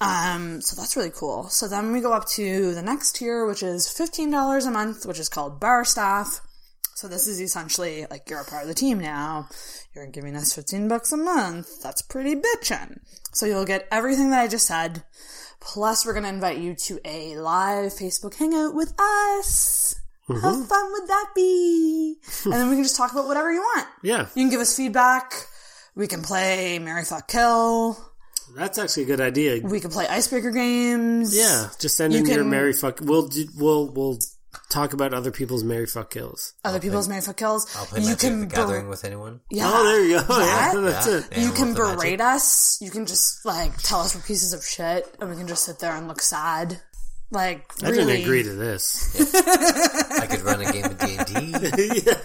Um, so that's really cool. So then we go up to the next tier, which is $15 a month, which is called bar staff. So this is essentially like you're a part of the team now. You're giving us 15 bucks a month. That's pretty bitchin'. So you'll get everything that I just said. Plus we're going to invite you to a live Facebook hangout with us. How Mhm. fun would that be? and then we can just talk about whatever you want. Yeah. You can give us feedback. We can play Mary Fuck Kill. That's actually a good idea. We can play icebreaker games. Yeah, just send You in your can- Mary fuck. We'll we'll we'll talk about other people's Mary fuck kills. Other people's Mary Fuck Kills. I'll play you can the ber- Gathering with anyone. Yeah. Oh, there you go. Yeah. Yeah, that's it. Yeah, You can berate us. You can just like tell us we're pieces of shit, and we can just sit there and look sad. Like I really. didn't agree to this. I could run a game of D and D.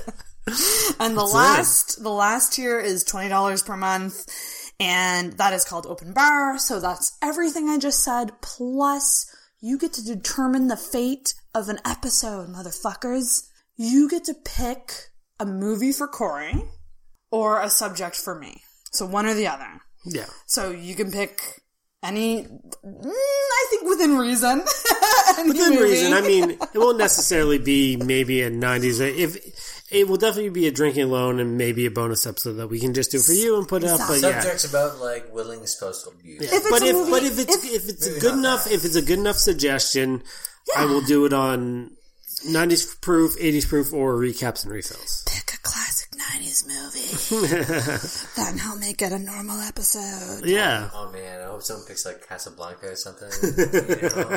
And the That's it. last, the last tier is twenty dollars per month, and that is called open bar. So that's everything I just said. Plus, you get to determine the fate of an episode, motherfuckers. You get to pick a movie for Corey or a subject for me. So one or the other. Yeah. So you can pick any, mm, I think within reason. Within movie. reason, I mean, it won't necessarily be maybe a '90s. If it will definitely be a drinking alone and maybe a bonus episode that we can just do for you and put up. But yeah, Subjects about like willing spousal abuse. Yeah. but if but if it's if, it's a good enough if it's a good enough suggestion, I will do it on 90s proof, 80s proof, or recaps and refills. Pick a classic 90s movie. then he'll make it a normal episode. Yeah. Oh man, I hope someone picks like Casablanca or something. you know,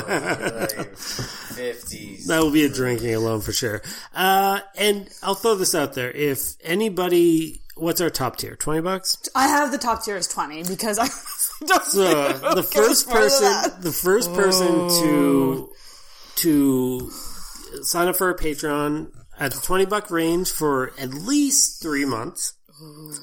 like fifties. That will be a drinking alone for sure. Uh, and I'll throw this out there: if anybody, what's our top tier? Twenty bucks. I have the top tier as 20 because I don't So the first person, the first person to to sign up for a Patreon at the twenty buck range for at least three months,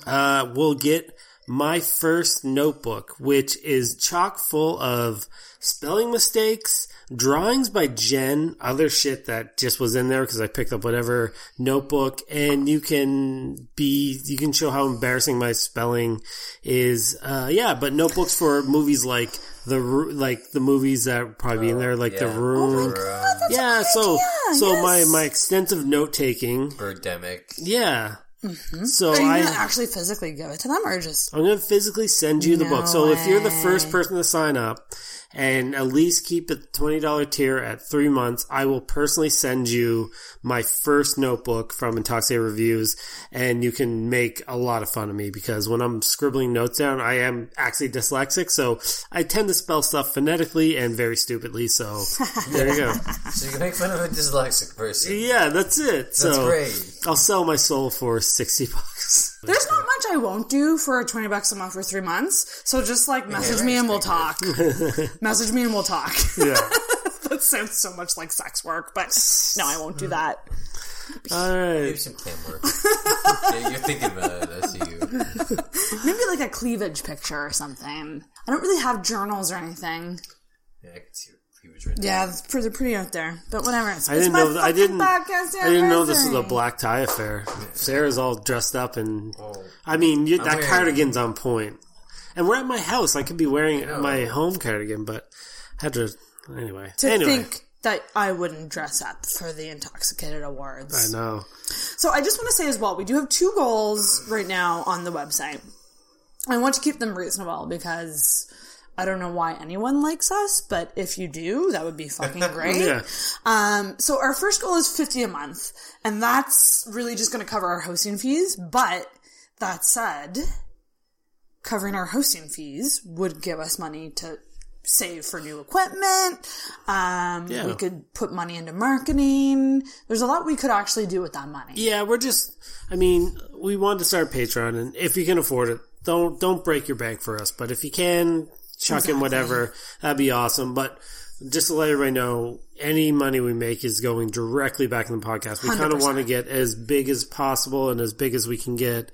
uh, will get my first notebook, which is chock full of spelling mistakes, drawings by Jen, other shit that just was in there because I picked up whatever notebook, and you can be, you can show how embarrassing my spelling is. Uh, yeah, but notebooks for movies like the, like the movies that would probably be in there, like The yeah. Room. yeah, so, so my, my extensive note taking. Birdemic. Yeah. Mhm. So Are you I- gonna actually physically give it to them or just I'm going to physically send you the No book. So if you're the first person to sign up and at least keep it $20 tier at three months, I will personally send you my first notebook from Intoxicated Reviews and you can make a lot of fun of me because when I'm scribbling notes down, I am actually dyslexic. So I tend to spell stuff phonetically and very stupidly. So there you go. So you can make fun of a dyslexic person. Yeah, that's it. That's so great. I'll sell my soul for 60 bucks. There's not much I won't do for 20 bucks a month for three months. So just like message me and we'll talk. message me and we'll talk. Yeah. that sounds so much like sex work, but no, I won't do that. All right. Maybe some cam work. yeah, you're thinking about it. I see you. Maybe like a cleavage picture or something. I don't really have journals or anything. Yeah, I can see your cleavage right Yeah, it's pretty, they're pretty out there. But whatever. It's, I it's didn't my know. That, I didn't. I didn't know this was a black tie affair. Sarah's all dressed up, and oh. I mean, you, that cardigan's on point. And we're at my house. I could be wearing my home cardigan, but I had to anyway. To anyway, think that I wouldn't dress up for the Intoxicated Awards. I know. So I just want to say as well, we do have two goals right now on the website. I want to keep them reasonable because I don't know why anyone likes us, but if you do, that would be fucking great. Yeah. Um, so our first goal is 50 a month, and that's really just going to cover our hosting fees. But that said, covering our hosting fees would give us money to save for new equipment. Um, Yeah. we could put money into marketing. There's a lot we could actually do with that money. Yeah, we're just. I mean, we want to start Patreon, and if you can afford it, don't don't break your bank for us. But if you can, chuck in whatever. That'd be awesome. But just to let everybody know, any money we make is going directly back in the podcast. We kind of want to get as big as possible and as big as we can get.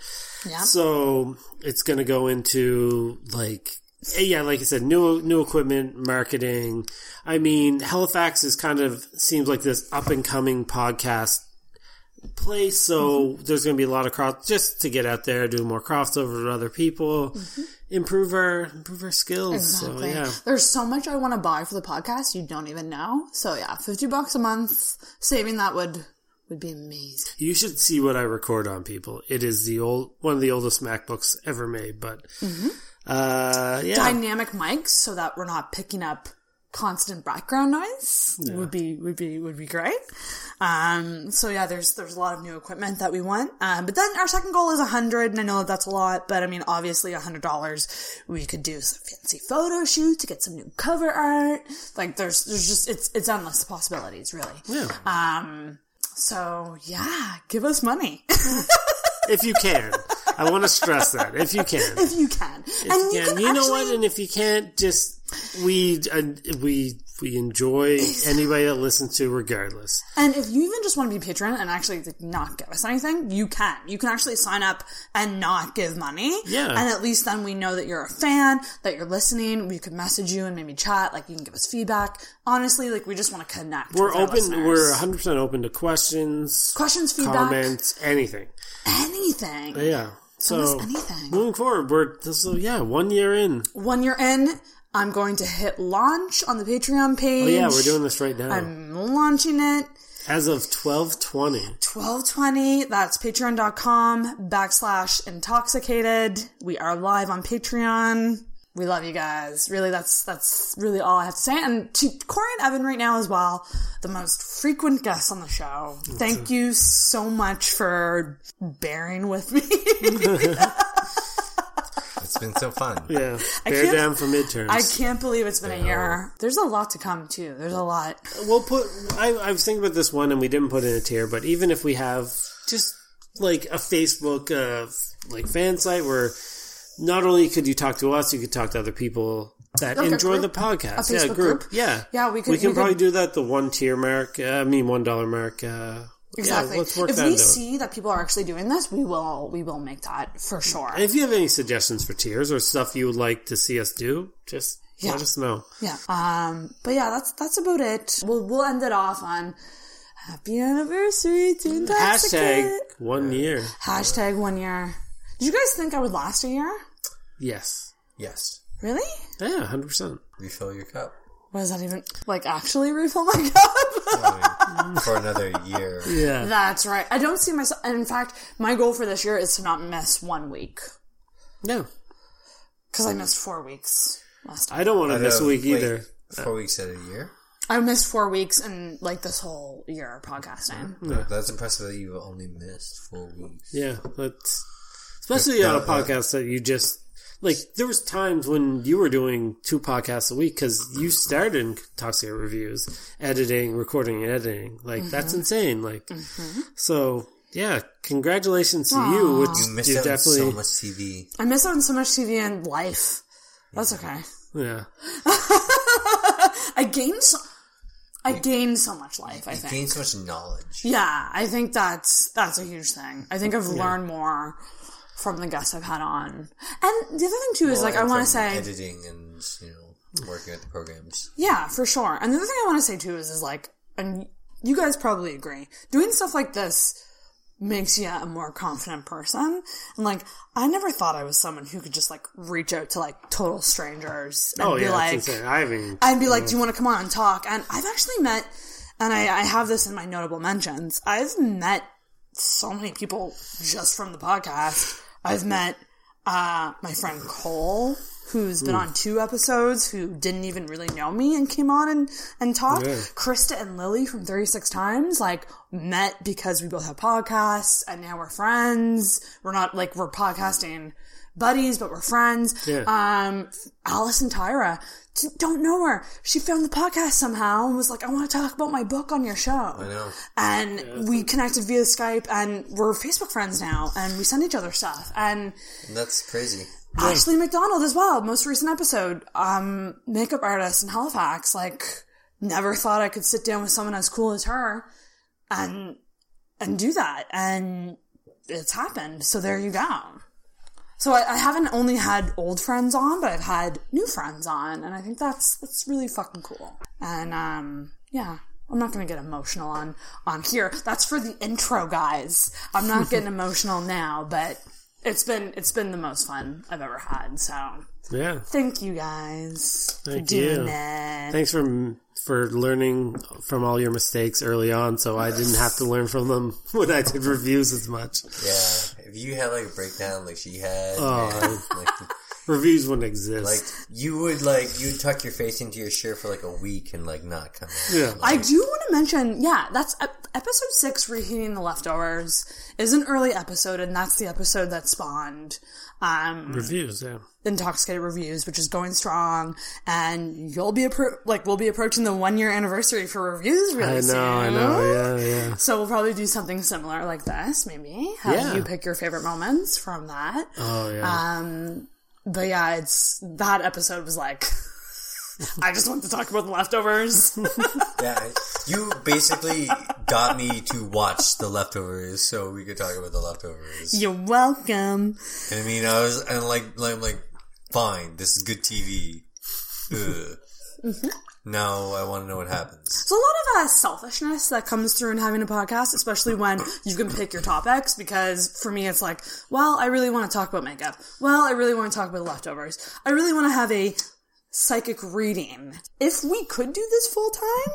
Yeah. So it's going to go into like. Eh, yeah, like I said, new new equipment, marketing. I mean, Halifax is kind of seems like this up and coming podcast place. So there's going to be a lot of cross just to get out there, do more crossover with other people, improve our improve our skills. Exactly. So yeah, There's so much I want to buy for the podcast you don't even know. So yeah, 50 bucks a month, saving that would would be amazing. you should see what I record on people. It is the old one of the oldest MacBooks ever made. But uh, yeah, Dynamic mics so that we're not picking up constant background noise Yeah. would be would be would be great. Um, so yeah, there's there's a lot of new equipment that we want. Um, but then our second goal is a hundred, and I know that that's a lot, but I mean, obviously, a hundred dollars we could do some fancy photo shoot to get some new cover art. Like there's there's just it's it's endless possibilities, really. Yeah. Um. So yeah, give us money if you can. I want to stress that if you can. if you can. If and you, can. can you know actually- what? And if you can't, just we uh, we we enjoy anybody that listens to, regardless. And if you even just want to be a patron and actually like, not give us anything, you can. You can actually sign up and not give money. Yeah. And at least then we know that you're a fan, that you're listening. We could message you and maybe chat. Like you can give us feedback. Honestly, like we just want to connect. We're open. listeners. We're 100 percent open to questions, Questions, feedback. comments, anything. anything. Yeah. So anything. moving forward, we're this is, yeah one year in. One year in, I'm going to hit launch on the Patreon Oh page. yeah, we're doing this right now. I'm launching it. As of twelve twenty. 1220 that's patreon.com backslash intoxicated we are live on patreon we love you guys really that's that's really all i have to say and to corey and evan right now as well the most frequent guests on the show thank you so much for bearing with me It's been so fun. Yeah, bear down for midterms. i can't believe it's been a year there's a lot to come too there's a lot We'll put. I, I was thinking about this one, and we didn't put in a tier. But even if we have just like a Facebook uh, like fan site where not only could you talk to us, you could talk to other people that Like enjoy the podcast. A yeah, group. group? Yeah, Yeah, we could- We can we probably could- do that. The one tier mark. Uh, I mean, one dollar mark. Uh, exactly Yeah, let's work if we see that people are actually doing this we will we will make that for sure And if you have any suggestions for tiers or stuff you would like to see us do, just Yeah. let us know. Yeah. Um. But yeah, that's that's about it. We'll we'll end it off on happy anniversary to Intoxicate. Hashtag one year. Hashtag one year. Did you guys think I would last a year? Yes. Yes. Really? Yeah, hundred percent. Refill your cup What does that even like? Actually, refill my cup? for another year. Yeah. That's right. I don't see myself. In fact, my goal for this year is to not miss one week No. because I missed four weeks last time. I don't want to miss a week wait, either. Four weeks out of a year. I missed four weeks in like this whole year of podcasting. Yeah. That's impressive that you only missed four weeks. Yeah, that's especially on a uh, podcast that you just like. There was times when you were doing two podcasts a week because you started in Toxic Reviews, editing, recording, and editing. Like that's Mhm. insane. Like Mm-hmm. so, yeah. Congratulations to you. Which You missed you out on definitely so much TV. I miss out on so much TV and life. That's okay. Yeah, I gained so, I gained so much life. I You think. gained so much knowledge. Yeah, I think that's that's a huge thing. I think I've Yeah. learned more from the guests I've had on. And the other thing too is Well, like I want to say editing and you know working at the programs. Yeah, for sure. And the other thing I want to say too is is like and you guys probably agree. Doing stuff like this makes you a more confident person. And like I never thought I was someone who could just like reach out to like total strangers and oh be yeah, like. I haven't. I'd be like, "Do you want to come on and talk?" And I've actually met, and I, I have this in my notable mentions. I've met so many people just from the podcast. I've met uh, my friend Cole, who's been Hmm. on two episodes, who didn't even really know me and came on and and talked. Yeah. Krista and Lily from Thirty Six Times, like met because we both have podcasts, and now we're friends. We're not like we're podcasting buddies, but we're friends. Yeah. Um, Alice and Tyra don't know her. She found the podcast somehow and was like, "I want to talk about my book on your show." I know. And we connected via Skype, and we're Facebook friends now, and we send each other stuff. And And that's crazy. Ashley McDonald as well, most recent episode, um, makeup artist in Halifax. Like, never thought I could sit down with someone as cool as her, and and do that, and it's happened. So there you go. So I, I haven't only had old friends on, but I've had new friends on, and I think that's that's really fucking cool. And um, yeah, I'm not gonna get emotional on on here. That's for the intro, guys. I'm not getting emotional now, but it's been it's been the most fun I've ever had. So Yeah. thank you guys Thank for you. doing it. Thanks for for learning from all your mistakes early on, so I didn't have to learn from them when I did reviews as much. Yeah, if you had like a breakdown like she had, Oh. man, like, Reviews wouldn't exist. like you would like you'd tuck your face into your shirt for like a week and like not come out. Yeah. I do want to mention, yeah, that's episode six, reheating the leftovers, is an early episode, and that's the episode that spawned um, reviews, yeah. intoxicated reviews, which is going strong, and you'll be appro- like we'll be approaching the one year anniversary for reviews really I know, soon. I know, yeah, yeah. So we'll probably do something similar like this, maybe. Have Yeah. you pick your favorite moments from that. Oh yeah. Um, but yeah, it's that episode was like, I just want to talk about the leftovers. Yeah, you basically got me to watch the leftovers so we could talk about the leftovers. You're welcome. And I mean, I was and like, like, I'm like, fine, this is good TV. Ugh. Mm-hmm. No, I want to know what happens. There's a lot of uh, selfishness that comes through in having a podcast, especially when you can pick your topics. Because for me, it's like, well, I really want to talk about makeup. Well, I really want to talk about leftovers. I really want to have a psychic reading. If we could do this full time,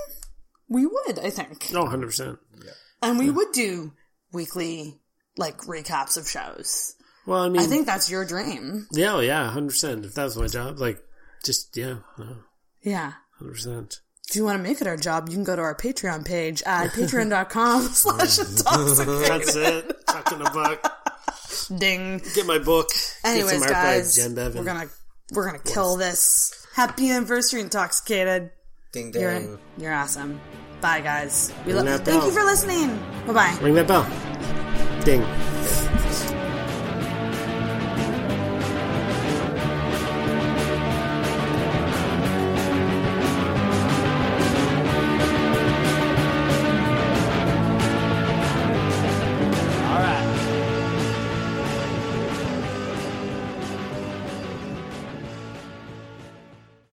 we would, I think. No, 100%. Yeah. And we would do weekly, like, recaps of shows. Well, I mean, I think that's your dream. Yeah, yeah, 100%. If that was my job, like, just, yeah, no, Yeah. 100%. If you want to make it our job, you can go to our Patreon page at patreon.com slash intoxicated. That's it. Chucking a buck. Ding. Get my book. Anyways, Get some art by guys, Jen Bevan. we're gonna we're gonna kill this. Happy anniversary, intoxicated. Ding You're, you're awesome. Bye, guys. We Ring love. that Thank bell. you for listening. Bye bye. Ring that bell. Ding.